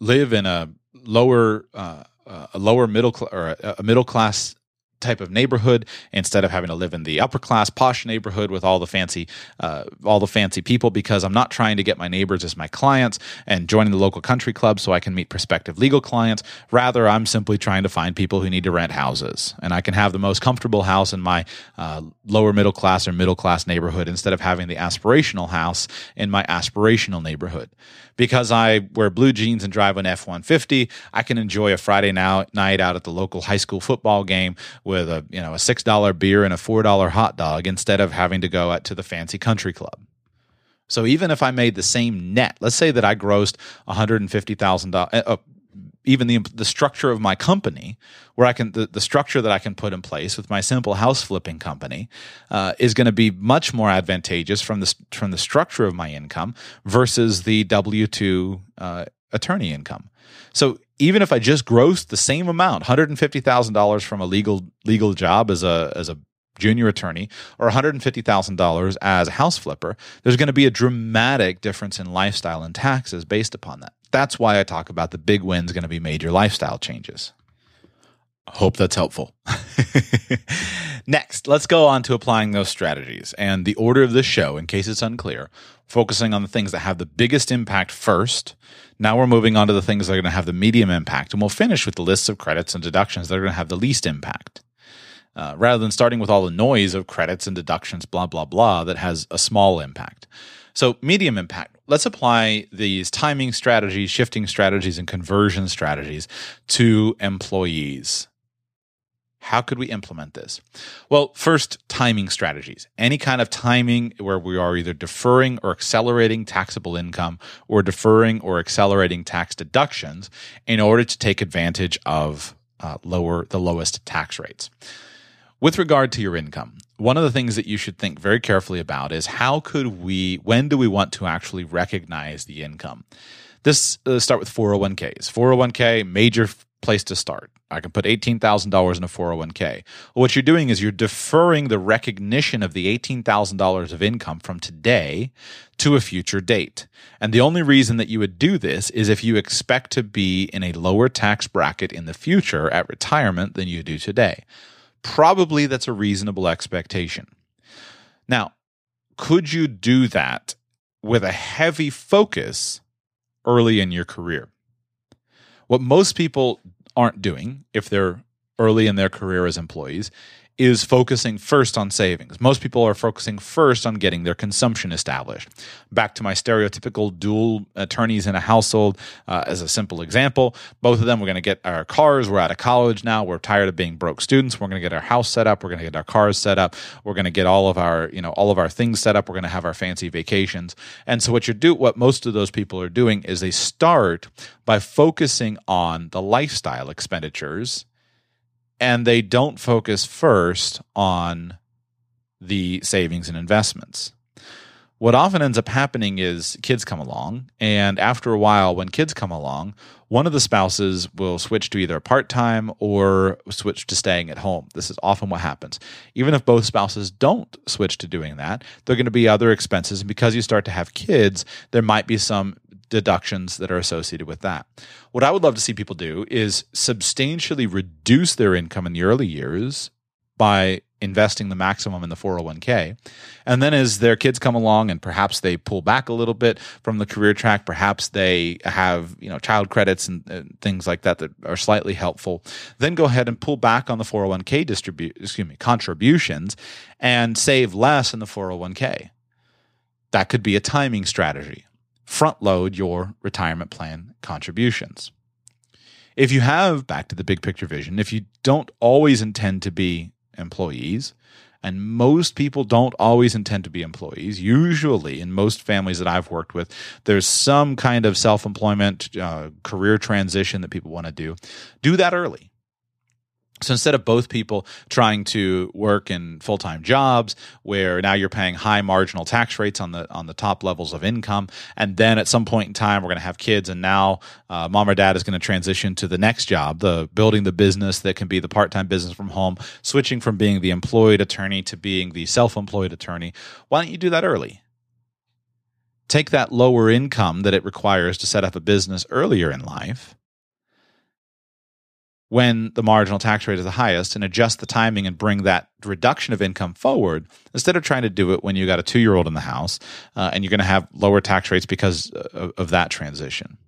live in a lower uh, uh, a lower middle cl- or a, a middle class type of neighborhood instead of having to live in the upper class posh neighborhood with all the fancy uh, all the fancy people because I'm not trying to get my neighbors as my clients and joining the local country club so I can meet prospective legal clients. Rather I'm simply trying to find people who need to rent houses and I can have the most comfortable house in my uh, lower middle class or middle class neighborhood instead of having the aspirational house in my aspirational neighborhood. Because I wear blue jeans and drive an F 150, I can enjoy a Friday now, night out at the local high school football game with a you know a six dollar beer and a four dollar hot dog instead of having to go out to the fancy country club. So even if I made the same net, let's say that I grossed one hundred and fifty thousand dollars. Uh, even the the structure of my company, where I can the, the structure that I can put in place with my simple house flipping company, uh, is going to be much more advantageous from the from the structure of my income versus the W two uh, attorney income. So even if I just grossed the same amount, hundred and fifty thousand dollars from a legal legal job as a as a junior attorney or $150,000 as a house flipper, there's going to be a dramatic difference in lifestyle and taxes based upon that. That's why I talk about the big win's going to be major lifestyle changes. Hope that's helpful. [laughs] Next, let's go on to applying those strategies. And the order of this show, in case it's unclear, focusing on the things that have the biggest impact first. Now we're moving on to the things that are going to have the medium impact. And we'll finish with the lists of credits and deductions that are going to have the least impact. Uh, rather than starting with all the noise of credits and deductions, blah, blah, blah, that has a small impact. So, medium impact. Let's apply these timing strategies, shifting strategies, and conversion strategies to employees. How could we implement this? Well, first, timing strategies. Any kind of timing where we are either deferring or accelerating taxable income or deferring or accelerating tax deductions in order to take advantage of uh, lower the lowest tax rates. With regard to your income, one of the things that you should think very carefully about is how could we, when do we want to actually recognize the income? This uh, start with 401ks. 401k, major place to start. I can put $18,000 in a 401k. Well, what you're doing is you're deferring the recognition of the $18,000 of income from today to a future date. And the only reason that you would do this is if you expect to be in a lower tax bracket in the future at retirement than you do today. Probably that's a reasonable expectation. Now, could you do that with a heavy focus early in your career? What most people aren't doing if they're early in their career as employees is focusing first on savings. Most people are focusing first on getting their consumption established. Back to my stereotypical dual attorneys in a household uh, as a simple example. Both of them, we're going to get our cars. We're out of college now. We're tired of being broke students. We're going to get our house set up. We're going to get our cars set up. We're going to get all of our, you know, all of our things set up. We're going to have our fancy vacations. And so what you do, what most of those people are doing is they start by focusing on the lifestyle expenditures and they don't focus first on the savings and investments. What often ends up happening is kids come along, and after a while, when kids come along, one of the spouses will switch to either part time or switch to staying at home. This is often what happens. Even if both spouses don't switch to doing that, there are going to be other expenses. And because you start to have kids, there might be some deductions that are associated with that. What I would love to see people do is substantially reduce their income in the early years by investing the maximum in the 401k. And then as their kids come along and perhaps they pull back a little bit from the career track, perhaps they have, you know, child credits and, and things like that that are slightly helpful, then go ahead and pull back on the 401k distribute, excuse me, contributions and save less in the 401k. That could be a timing strategy front load your retirement plan contributions. If you have, back to the big picture vision, if you don't always intend to be employees, and most people don't always intend to be employees. Usually, in most families that I've worked with, there's some kind of self employment uh, career transition that people want to do. Do that early. So instead of both people trying to work in full-time jobs where now you're paying high marginal tax rates on the on the top levels of income, and then at some point in time we're going to have kids, and now uh, mom or dad is going to transition to the next job, the building the business that can be the part-time business from home, switching from being the employed attorney to being the self-employed attorney. Why don't you do that early? Take that lower income that it requires to set up a business earlier in life when the marginal tax rate is the highest and adjust the timing and bring that reduction of income forward instead of trying to do it when you got a two year old in the house uh, and you're going to have lower tax rates because of, of that transition.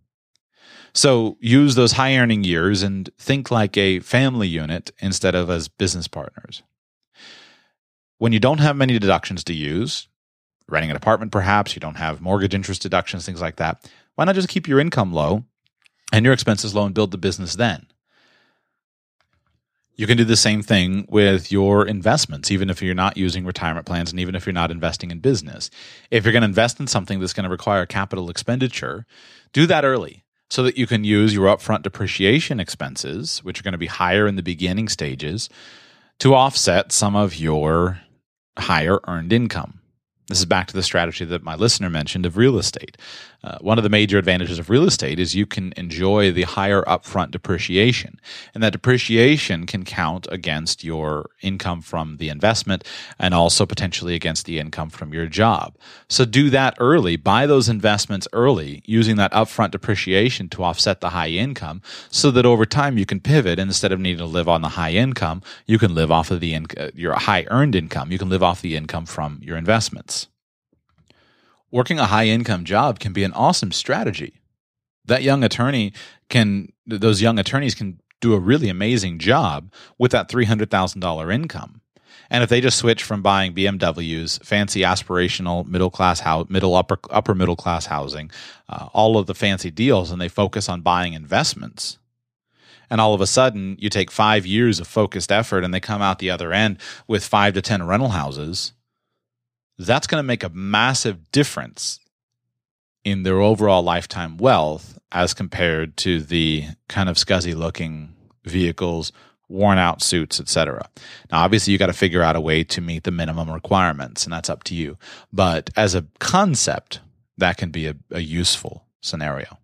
So use those high earning years and think like a family unit instead of as business partners. When you don't have many deductions to use, renting an apartment perhaps, you don't have mortgage interest deductions, things like that, why not just keep your income low and your expenses low and build the business then? You can do the same thing with your investments, even if you're not using retirement plans and even if you're not investing in business. If you're going to invest in something that's going to require capital expenditure, do that early so that you can use your upfront depreciation expenses, which are going to be higher in the beginning stages, to offset some of your higher earned income. This is back to the strategy that my listener mentioned of real estate. Uh, one of the major advantages of real estate is you can enjoy the higher upfront depreciation. And that depreciation can count against your income from the investment and also potentially against the income from your job. So do that early. Buy those investments early using that upfront depreciation to offset the high income so that over time you can pivot. And instead of needing to live on the high income, you can live off of the in- your high earned income. You can live off the income from your investments working a high income job can be an awesome strategy. That young attorney can, those young attorneys can do a really amazing job with that $300,000 income. And if they just switch from buying BMWs, fancy aspirational middle class house, middle upper upper middle class housing, uh, all of the fancy deals, and they focus on buying investments, and all of a sudden you take five years of focused effort and they come out the other end with five to 10 rental houses, that's going to make a massive difference in their overall lifetime wealth as compared to the kind of scuzzy looking vehicles, worn out suits, etc. Now, obviously, you got to figure out a way to meet the minimum requirements, and that's up to you. But as a concept, that can be a, a useful scenario.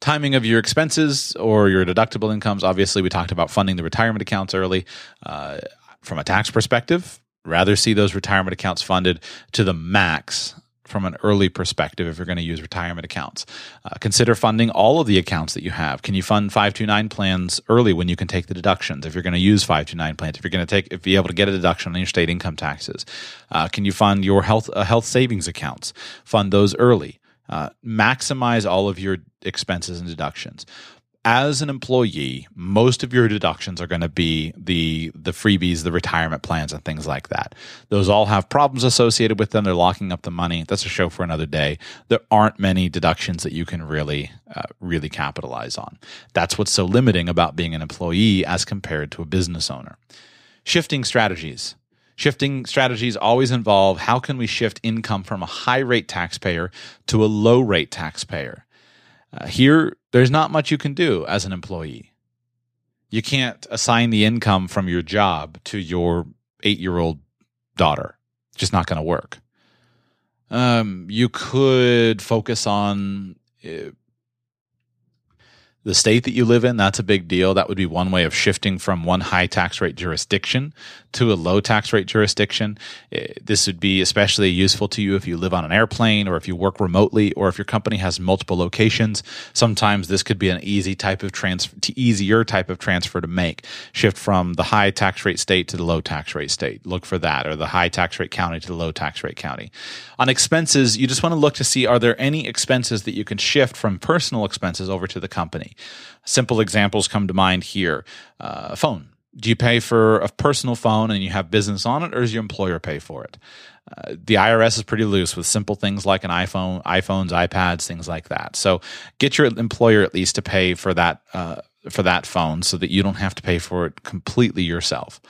Timing of your expenses or your deductible incomes. Obviously, we talked about funding the retirement accounts early. Uh, from a tax perspective, rather see those retirement accounts funded to the max from an early perspective if you're going to use retirement accounts. Uh, consider funding all of the accounts that you have. Can you fund 529 plans early when you can take the deductions? If you're going to use 529 plans, if you're going to take, if you're able to get a deduction on your state income taxes, uh, can you fund your health uh, health savings accounts? Fund those early. Uh, maximize all of your expenses and deductions as an employee, most of your deductions are going to be the the freebies, the retirement plans, and things like that. Those all have problems associated with them. They're locking up the money. That's a show for another day. There aren't many deductions that you can really uh, really capitalize on. That's what's so limiting about being an employee as compared to a business owner. Shifting strategies. Shifting strategies always involve how can we shift income from a high rate taxpayer to a low rate taxpayer. Uh, here, there's not much you can do as an employee. You can't assign the income from your job to your eight year old daughter. It's just not going to work. Um, you could focus on uh, the state that you live in, that's a big deal. That would be one way of shifting from one high tax rate jurisdiction to a low tax rate jurisdiction. Eh, this would be especially useful to you if you live on an airplane or if you work remotely or if your company has multiple locations. Sometimes this could be an easy type of transfer, easier type of transfer to make. Shift from the high tax rate state to the low tax rate state. Look for that or the high tax rate county to the low tax rate county. On expenses, you just want to look to see are there any expenses that you can shift from personal expenses over to the company. Simple examples come to mind here. Uh, phone. Do you pay for a personal phone and you have business on it, or does your employer pay for it? Uh, the IRS is pretty loose with simple things like an iPhone, iPhones, iPads, things like that. So get your employer at least to pay for that uh, for that phone, so that you don't have to pay for it completely yourself.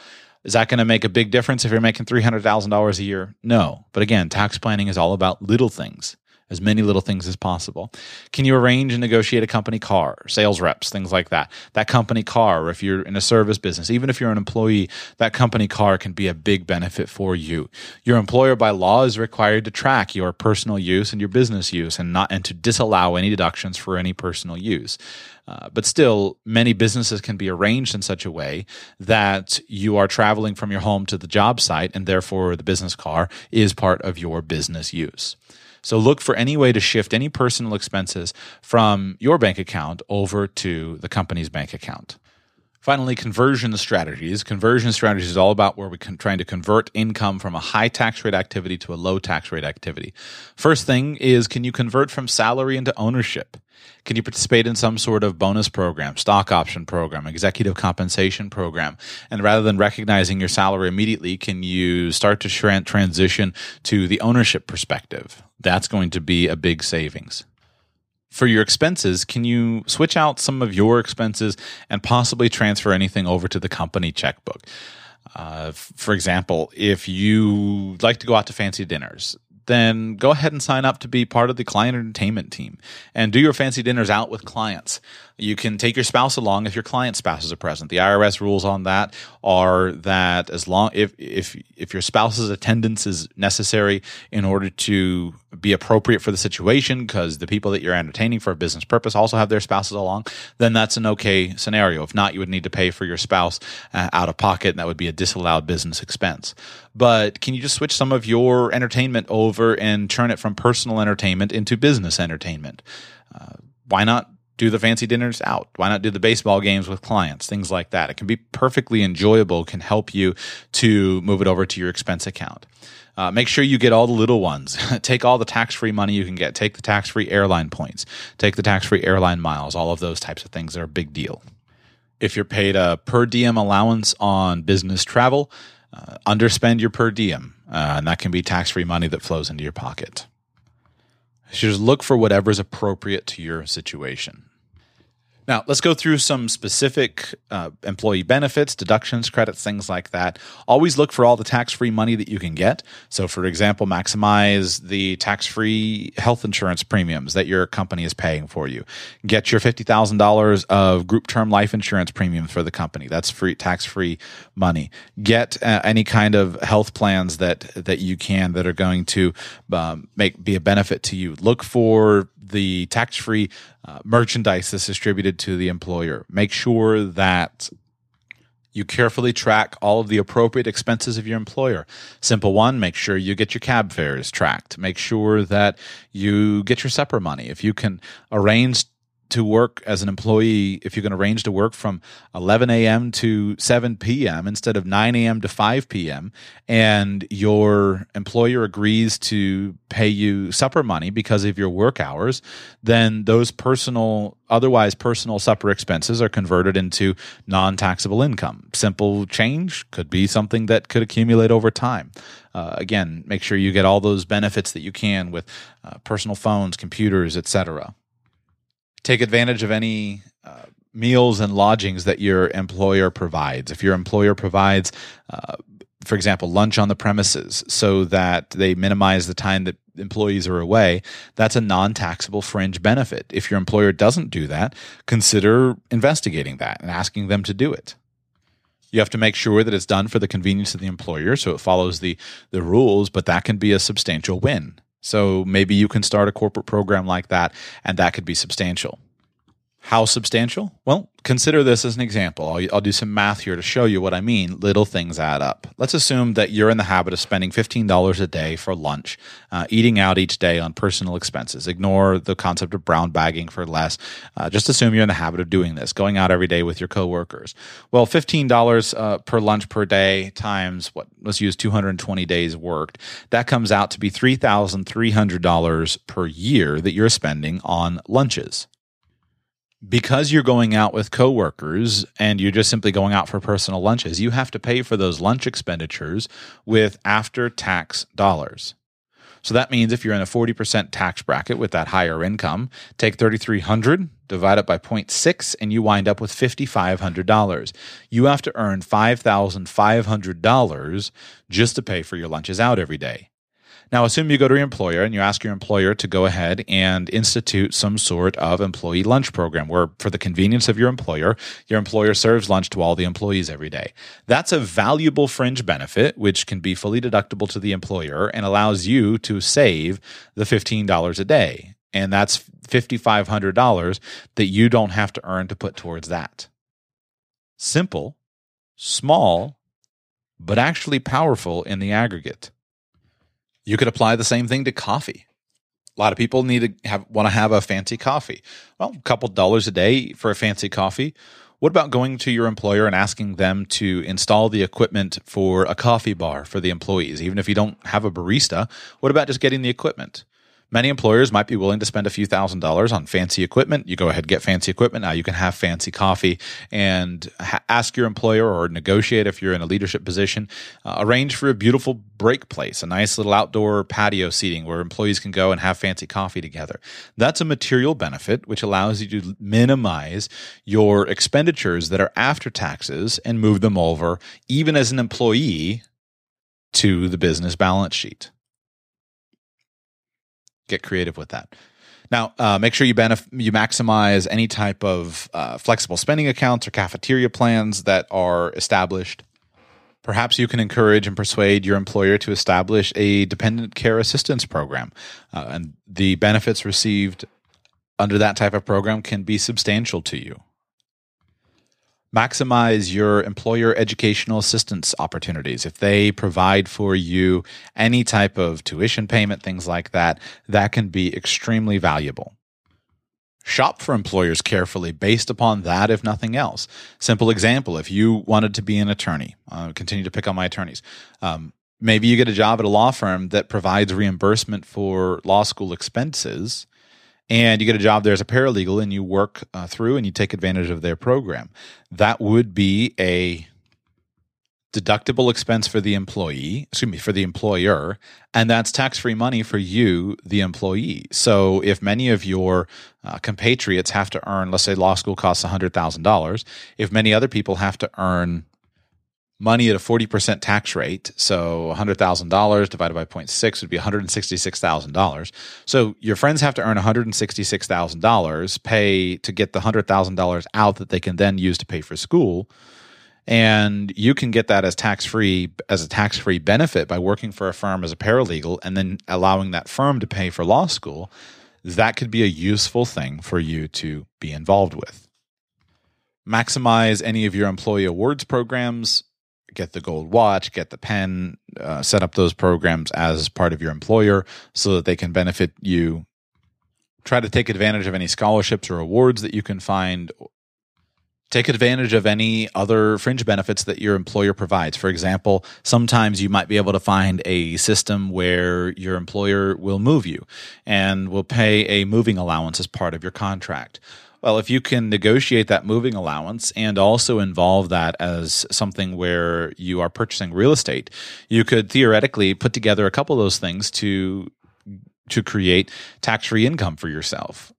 Is that going to make a big difference if you're making three hundred thousand dollars a year? No. But again, tax planning is all about little things as many little things as possible. Can you arrange and negotiate a company car, sales reps, things like that? That company car, or if you're in a service business, even if you're an employee, that company car can be a big benefit for you. Your employer by law is required to track your personal use and your business use and not and to disallow any deductions for any personal use. Uh, but still, many businesses can be arranged in such a way that you are traveling from your home to the job site, and therefore the business car is part of your business use. So look for any way to shift any personal expenses from your bank account over to the company's bank account. Finally, conversion strategies. Conversion strategies is all about where we're trying to convert income from a high tax rate activity to a low tax rate activity. First thing is can you convert from salary into ownership? Can you participate in some sort of bonus program, stock option program, executive compensation program? And rather than recognizing your salary immediately, can you start to transition to the ownership perspective? That's going to be a big savings for your expenses, can you switch out some of your expenses and possibly transfer anything over to the company checkbook? Uh, for example, if you like to go out to fancy dinners, then go ahead and sign up to be part of the client entertainment team and do your fancy dinners out with clients. You can take your spouse along if your client spouses are present. The IRS rules on that are that as long if if if your spouse's attendance is necessary in order to be appropriate for the situation because the people that you're entertaining for a business purpose also have their spouses along, then that's an okay scenario. If not, you would need to pay for your spouse uh, out of pocket, and that would be a disallowed business expense. But can you just switch some of your entertainment over and turn it from personal entertainment into business entertainment? Uh, why not do the fancy dinners out? Why not do the baseball games with clients? Things like that. It can be perfectly enjoyable, can help you to move it over to your expense account. Uh, make sure you get all the little ones. [laughs] take all the tax free money you can get. Take the tax free airline points. Take the tax free airline miles. All of those types of things are a big deal. If you're paid a per diem allowance on business travel, uh, underspend your per diem, uh, and that can be tax free money that flows into your pocket. So just look for whatever is appropriate to your situation. Now, let's go through some specific uh, employee benefits, deductions, credits, things like that. Always look for all the tax free money that you can get. So, for example, maximize the tax free health insurance premiums that your company is paying for you. Get your $50,000 of group term life insurance premium for the company. That's free, tax free money. Get uh, any kind of health plans that, that you can that are going to um, make be a benefit to you. Look for the tax free uh, merchandise that's distributed to the employer. Make sure that you carefully track all of the appropriate expenses of your employer. Simple one, make sure you get your cab fares tracked. Make sure that you get your supper money. If you can arrange to work as an employee, if you can arrange to work from 11 a.m. to 7 p.m. instead of 9 a.m. to 5 p.m., and your employer agrees to pay you supper money because of your work hours, then those personal, otherwise personal supper expenses are converted into non taxable income. Simple change could be something that could accumulate over time. Uh, again, make sure you get all those benefits that you can with uh, personal phones, computers, etc take advantage of any uh, meals and lodgings that your employer provides. If your employer provides, uh, for example, lunch on the premises so that they minimize the time that employees are away, that's a non taxable fringe benefit. If your employer doesn't do that, consider investigating that and asking them to do it. You have to make sure that it's done for the convenience of the employer so it follows the, the rules, but that can be a substantial win. So maybe you can start a corporate program like that, and that could be substantial. How substantial? Well, consider this as an example. I'll, I'll, do some math here to show you what I mean. Little things add up. Let's assume that you're in the habit of spending $15 a day for lunch, uh, eating out each day on personal expenses. Ignore the concept of brown bagging for less. Uh, just assume you're in the habit of doing this, going out every day with your coworkers. Well, $15 uh, per lunch per day times what? Let's use 220 days worked. That comes out to be $3,300 per year that you're spending on lunches because you're going out with coworkers and you're just simply going out for personal lunches, you have to pay for those lunch expenditures with after tax dollars. So that means if you're in a 40% tax bracket with that higher income, take 3300 divide it by 0.6 and you wind up with $5500. You have to earn $5500 just to pay for your lunches out every day. Now, assume you go to your employer and you ask your employer to go ahead and institute some sort of employee lunch program where, for the convenience of your employer, your employer serves lunch to all the employees every day. That's a valuable fringe benefit, which can be fully deductible to the employer and allows you to save the $15 a day. And that's $5,500 that you don't have to earn to put towards that. Simple, small, but actually powerful in the aggregate. You could apply the same thing to coffee. A lot of people need to have want to have a fancy coffee. Well, a couple dollars a day for a fancy coffee. What about going to your employer and asking them to install the equipment for a coffee bar for the employees? Even if you don't have a barista, what about just getting the equipment? Many employers might be willing to spend a few thousand dollars on fancy equipment. You go ahead get fancy equipment. Now you can have fancy coffee and ha- ask your employer or negotiate if you're in a leadership position. Uh, arrange for a beautiful break place, a nice little outdoor patio seating where employees can go and have fancy coffee together. That's a material benefit which allows you to minimize your expenditures that are after taxes and move them over, even as an employee, to the business balance sheet get creative with that. Now, uh, make sure you benef- you maximize any type of uh, flexible spending accounts or cafeteria plans that are established. Perhaps you can encourage and persuade your employer to establish a dependent care assistance program, uh, and the benefits received under that type of program can be substantial to you maximize your employer educational assistance opportunities. If they provide for you any type of tuition payment, things like that, that can be extremely valuable. Shop for employers carefully based upon that, if nothing else. Simple example if you wanted to be an attorney, uh, continue to pick on my attorneys. Um, maybe you get a job at a law firm that provides reimbursement for law school expenses and you get a job there as a paralegal and you work uh, through and you take advantage of their program. That would be a deductible expense for the employee, excuse me, for the employer, and that's tax free money for you, the employee. So if many of your uh, compatriots have to earn, let's say law school costs $100,000, if many other people have to earn money at a 40% tax rate. So $100,000 divided by 0.6 would be $166,000. So your friends have to earn $166,000, pay to get the $100,000 out that they can then use to pay for school. And you can get that as tax free as a tax free benefit by working for a firm as a paralegal and then allowing that firm to pay for law school. That could be a useful thing for you to be involved with maximize any of your employee awards programs get the gold watch, get the pen, uh, set up those programs as part of your employer so that they can benefit you. Try to take advantage of any scholarships or awards that you can find. Take advantage of any other fringe benefits that your employer provides. For example, sometimes you might be able to find a system where your employer will move you and will pay a moving allowance as part of your contract well, if you can negotiate that moving allowance and also involve that as something where you are purchasing real estate, you could theoretically put together a couple of those things to to create tax-free income for yourself.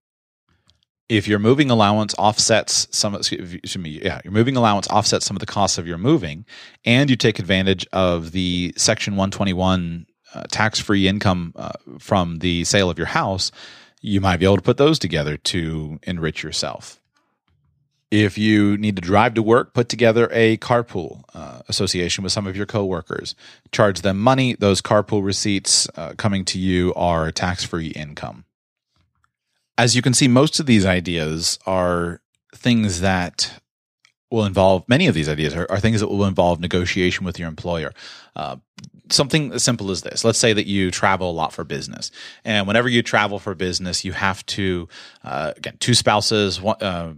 If your moving allowance offsets some, excuse me, yeah, your moving allowance offsets some of the costs of your moving, and you take advantage of the Section 121 uh, tax-free income uh, from the sale of your house, you might be able to put those together to enrich yourself. If you need to drive to work, put together a carpool uh, association with some of your coworkers. Charge them money. Those carpool receipts uh, coming to you are tax free income. As you can see, most of these ideas are things that will involve many of these ideas are, are, things that will involve negotiation with your employer. Uh, something as simple as this. Let's say that you travel a lot for business, and whenever you travel for business, you have to uh, again two spouses. One, uh,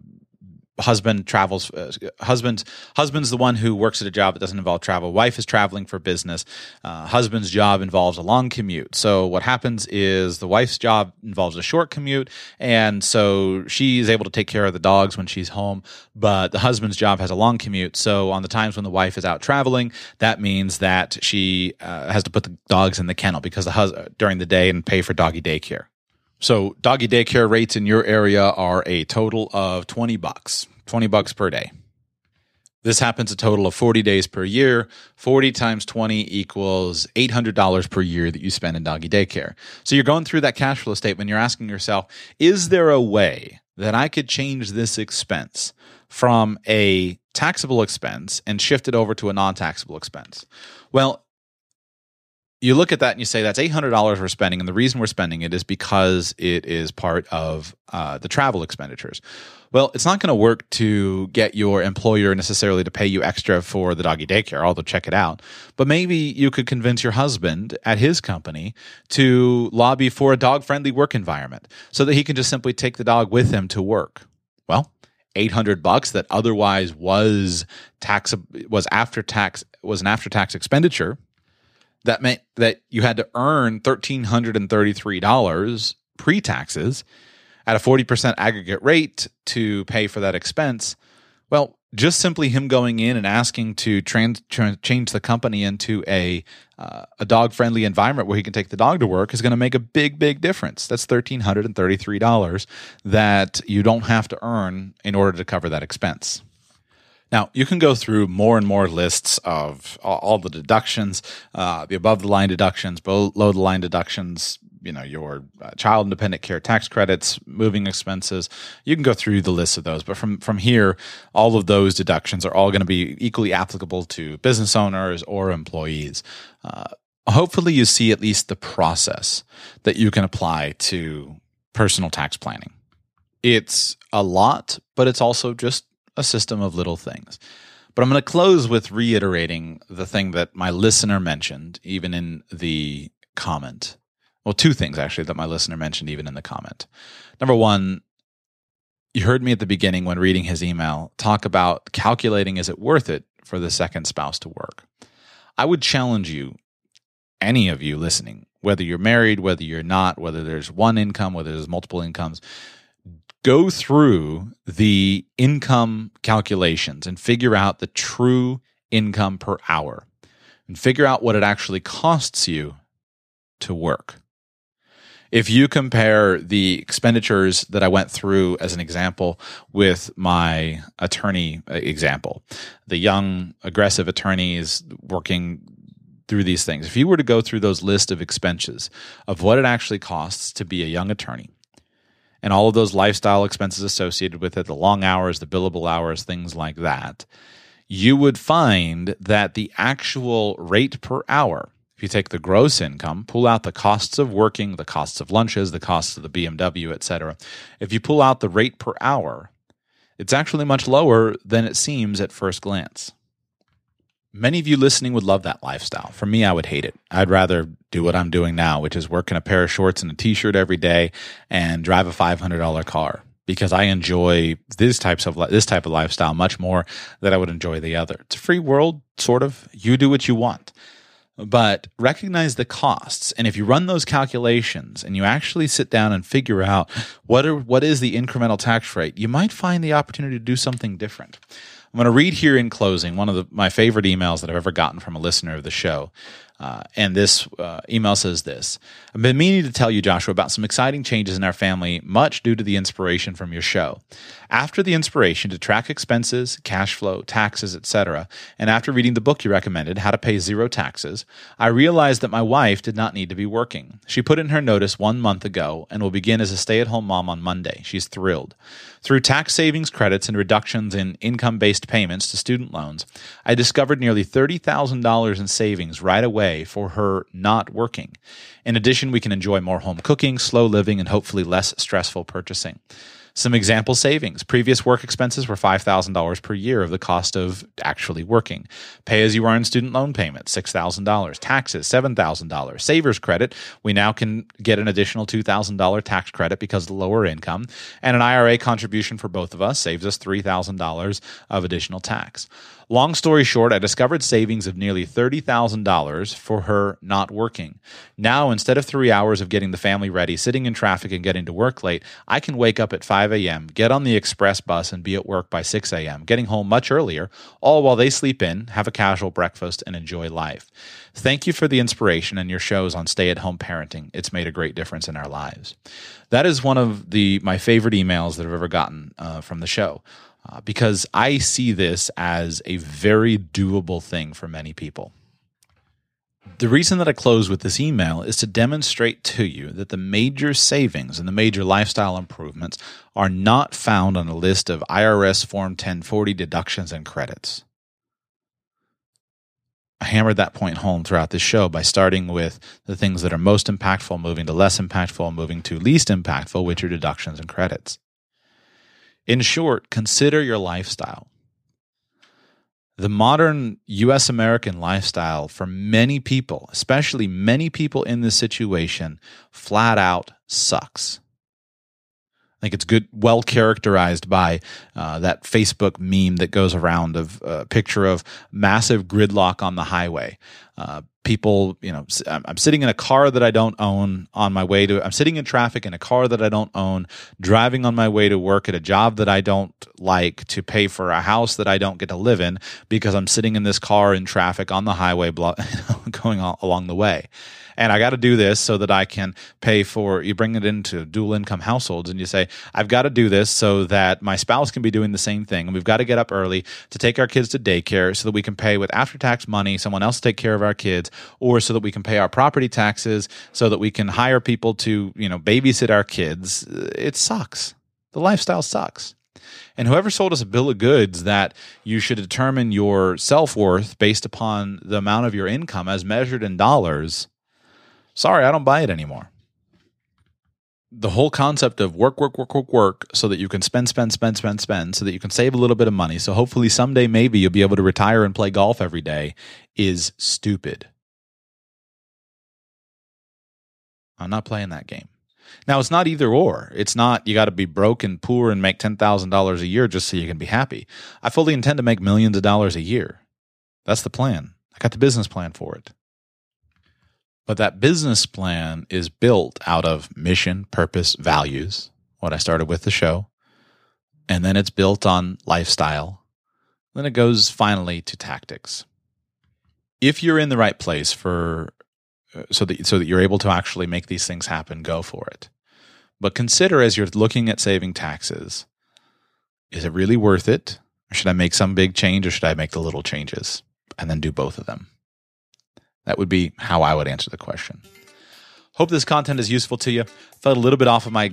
husband travels uh, husband husband's the one who works at a job that doesn't involve travel. Wife is traveling for business. Uh, husband's job involves a long commute. So what happens is the wife's job involves a short commute and so she's able to take care of the dogs when she's home but the husband's job has a long commute. So on the times when the wife is out traveling that means that she uh, has to put the dogs in the kennel because the hus- during the day and pay for doggy daycare so doggy daycare rates in your area are a total of 20 bucks, 20 bucks per day. This happens a total of 40 days per year. 40 times 20 equals $800 per year that you spend in doggy daycare. So you're going through that cash flow statement. You're asking yourself, is there a way that I could change this expense from a taxable expense and shift it over to a non taxable expense? Well, you look at that and you say that's eight hundred dollars we're spending, and the reason we're spending it is because it is part of uh, the travel expenditures. Well, it's not going to work to get your employer necessarily to pay you extra for the doggy daycare, although check it out. But maybe you could convince your husband at his company to lobby for a dog friendly work environment so that he can just simply take the dog with him to work. Well, 800 bucks that otherwise was tax was after tax was an after tax expenditure that meant that you had to earn $1,333 pre taxes at a 40% aggregate rate to pay for that expense. Well, just simply him going in and asking to trans, tra- change the company into a uh, a dog friendly environment where he can take the dog to work is going to make a big big difference. That's thirteen hundred and thirty three dollars that you don't have to earn in order to cover that expense. Now, you can go through more and more lists of all the deductions, uh, the above the line deductions, below the line deductions, you know, your uh, child independent care tax credits, moving expenses. You can go through the list of those, but from from here, all of those deductions are all going to be equally applicable to business owners or employees. Uh, hopefully, you see at least the process that you can apply to personal tax planning. It's a lot, but it's also just a system of little things. But I'm going to close with reiterating the thing that my listener mentioned, even in the comment. Well, two things actually that my listener mentioned, even in the comment. Number one, you heard me at the beginning when reading his email talk about calculating is it worth it for the second spouse to work. I would challenge you, any of you listening, whether you're married, whether you're not, whether there's one income, whether there's multiple incomes, go through the income calculations and figure out the true income per hour and figure out what it actually costs you to work. If you compare the expenditures that I went through as an example with my attorney example, the young, aggressive attorneys working through these things, if you were to go through those list of expenses of what it actually costs to be a young attorney, and all of those lifestyle expenses associated with it, the long hours, the billable hours, things like that, you would find that the actual rate per hour if you take the gross income, pull out the costs of working, the costs of lunches, the costs of the BMW, etc. If you pull out the rate per hour, it's actually much lower than it seems at first glance. Many of you listening would love that lifestyle. For me, I would hate it. I'd rather do what I'm doing now, which is work in a pair of shorts and a t-shirt every day and drive a $500 car because I enjoy these types of this type of lifestyle much more than I would enjoy the other. It's a free world, sort of. You do what you want but recognize the costs and if you run those calculations and you actually sit down and figure out what are what is the incremental tax rate you might find the opportunity to do something different i'm going to read here in closing one of the, my favorite emails that i've ever gotten from a listener of the show uh, and this uh, email says this I've been meaning to tell you, Joshua, about some exciting changes in our family, much due to the inspiration from your show. After the inspiration to track expenses, cash flow, taxes, etc., and after reading the book you recommended, How to Pay Zero Taxes, I realized that my wife did not need to be working. She put in her notice one month ago and will begin as a stay at home mom on Monday. She's thrilled. Through tax savings credits and reductions in income based payments to student loans, I discovered nearly $30,000 in savings right away for her not working. In addition, we can enjoy more home cooking, slow living, and hopefully less stressful purchasing. Some example savings. Previous work expenses were $5,000 per year of the cost of actually working. Pay as you earn student loan payments, $6,000. Taxes, $7,000. Savers credit, we now can get an additional $2,000 tax credit because lower income. And an IRA contribution for both of us saves us $3,000 of additional tax. Long story short, I discovered savings of nearly $30,000 for her not working. Now, instead of three hours of getting the family ready, sitting in traffic, and getting to work late, I can wake up at 5 a.m., get on the express bus, and be at work by 6 a.m., getting home much earlier, all while they sleep in, have a casual breakfast, and enjoy life. Thank you for the inspiration and your shows on stay at home parenting. It's made a great difference in our lives. That is one of the my favorite emails that I've ever gotten uh, from the show uh, because I see this as a very doable thing for many people. The reason that I close with this email is to demonstrate to you that the major savings and the major lifestyle improvements are not found on a list of IRS Form 1040 deductions and credits. I hammered that point home throughout this show by starting with the things that are most impactful, moving to less impactful, moving to least impactful, which are deductions and credits. In short, consider your lifestyle. The modern US American lifestyle for many people, especially many people in this situation, flat out sucks. I think it's good, well characterized by uh, that Facebook meme that goes around of a uh, picture of massive gridlock on the highway. Uh, people, you know, I'm sitting in a car that I don't own on my way to, I'm sitting in traffic in a car that I don't own, driving on my way to work at a job that I don't like to pay for a house that I don't get to live in because I'm sitting in this car in traffic on the highway, [laughs] going along the way and I got to do this so that I can pay for. You bring it into dual income households, and you say, I've got to do this so that my spouse can be doing the same thing, and we've got to get up early to take our kids to daycare so that we can pay with after tax money someone else to take care of our kids, or so that we can pay our property taxes, so that we can hire people to you know babysit our kids. It sucks. The lifestyle sucks. And whoever sold us a bill of goods that you should determine your self worth based upon the amount of your income as measured in dollars Sorry, I don't buy it anymore. The whole concept of work, work, work, work, work, so that you can spend, spend, spend, spend, spend, so that you can save a little bit of money. So hopefully someday maybe you'll be able to retire and play golf every day is stupid. I'm not playing that game. Now it's not either or. It's not you got to be broke and poor and make ten thousand dollars a year just so you can be happy. I fully intend to make millions of dollars a year. That's the plan. I got the business plan for it. But that business plan is built out of mission, purpose, values, what I started with the show. And then it's built on lifestyle, Then it goes finally to tactics. If you're in the right place for uh, so that so that you're able to actually make these things happen, go for it. But consider as you're looking at saving taxes, is it really worth it? Or should I make some big change or should I make the little changes and then do both of them? That would be how I would answer the question. Hope this content is useful to you. Felt a little bit off of my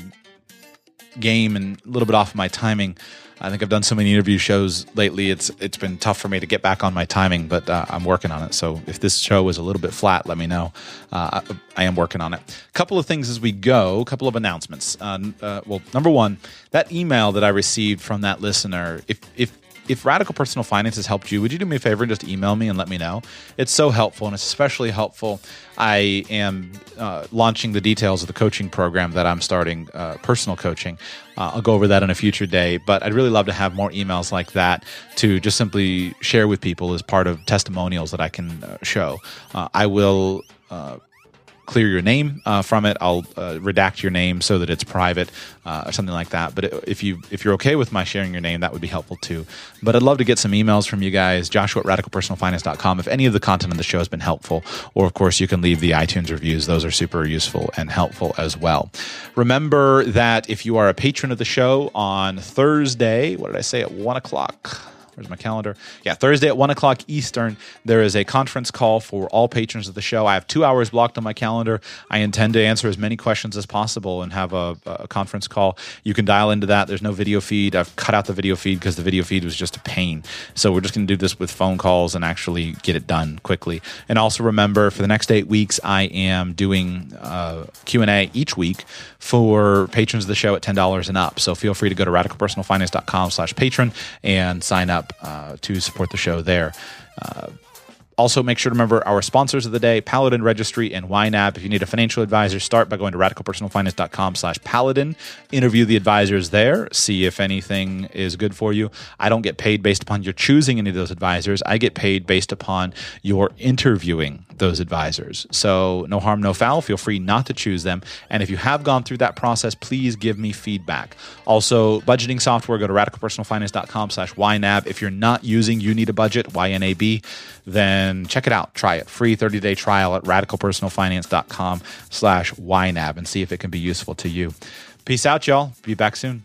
game and a little bit off of my timing. I think I've done so many interview shows lately. It's it's been tough for me to get back on my timing, but uh, I'm working on it. So if this show is a little bit flat, let me know. Uh, I, I, am working on it. A couple of things as we go. A couple of announcements. Uh, uh, well, number one, that email that I received from that listener. If if if Radical Personal Finance has helped you, would you do me a favor and just email me and let me know? It's so helpful, and especially helpful. I am uh, launching the details of the coaching program that I'm starting, uh, personal coaching. Uh, I'll go over that in a future day, but I'd really love to have more emails like that to just simply share with people as part of testimonials that I can uh, show. Uh, I will uh, clear your name uh, from it. I'll uh, redact your name so that it's private uh, or something like that. But if you if you're okay with my sharing your name, that would be helpful too. But I'd love to get some emails from you guys. Joshua at radicalpersonalfinance.com. If any of the content on the show has been helpful, or of course you can leave the iTunes reviews. Those are super useful and helpful as well. Remember that if you are a patron of the show on Thursday, what did I say at one o'clock? Where's my calendar? Yeah, Thursday at one o'clock Eastern, there is a conference call for all patrons of the show. I have two hours blocked on my calendar. I intend to answer as many questions as possible and have a, a conference call. You can dial into that. There's no video feed. I've cut out the video feed because the video feed was just a pain. So we're just going to do this with phone calls and actually get it done quickly. And also remember, for the next eight weeks, I am doing uh, Q and A each week for patrons of the show at ten dollars and up. So feel free to go to radicalpersonalfinance.com slash patron and sign up uh, to support the show there. Uh, also, make sure to remember our sponsors of the day, Paladin Registry and YNAB. If you need a financial advisor, start by going to radicalpersonalfinance.com slash paladin. Interview the advisors there. See if anything is good for you. I don't get paid based upon your choosing any of those advisors. I get paid based upon your interviewing those advisors. So no harm, no foul. Feel free not to choose them. And if you have gone through that process, please give me feedback. Also, budgeting software, go to radicalpersonalfinance.com slash YNAB. If you're not using You Need a Budget, YNAB, then check it out. Try it. Free 30-day trial at radicalpersonalfinance.com slash YNAB and see if it can be useful to you. Peace out, y'all. Be back soon.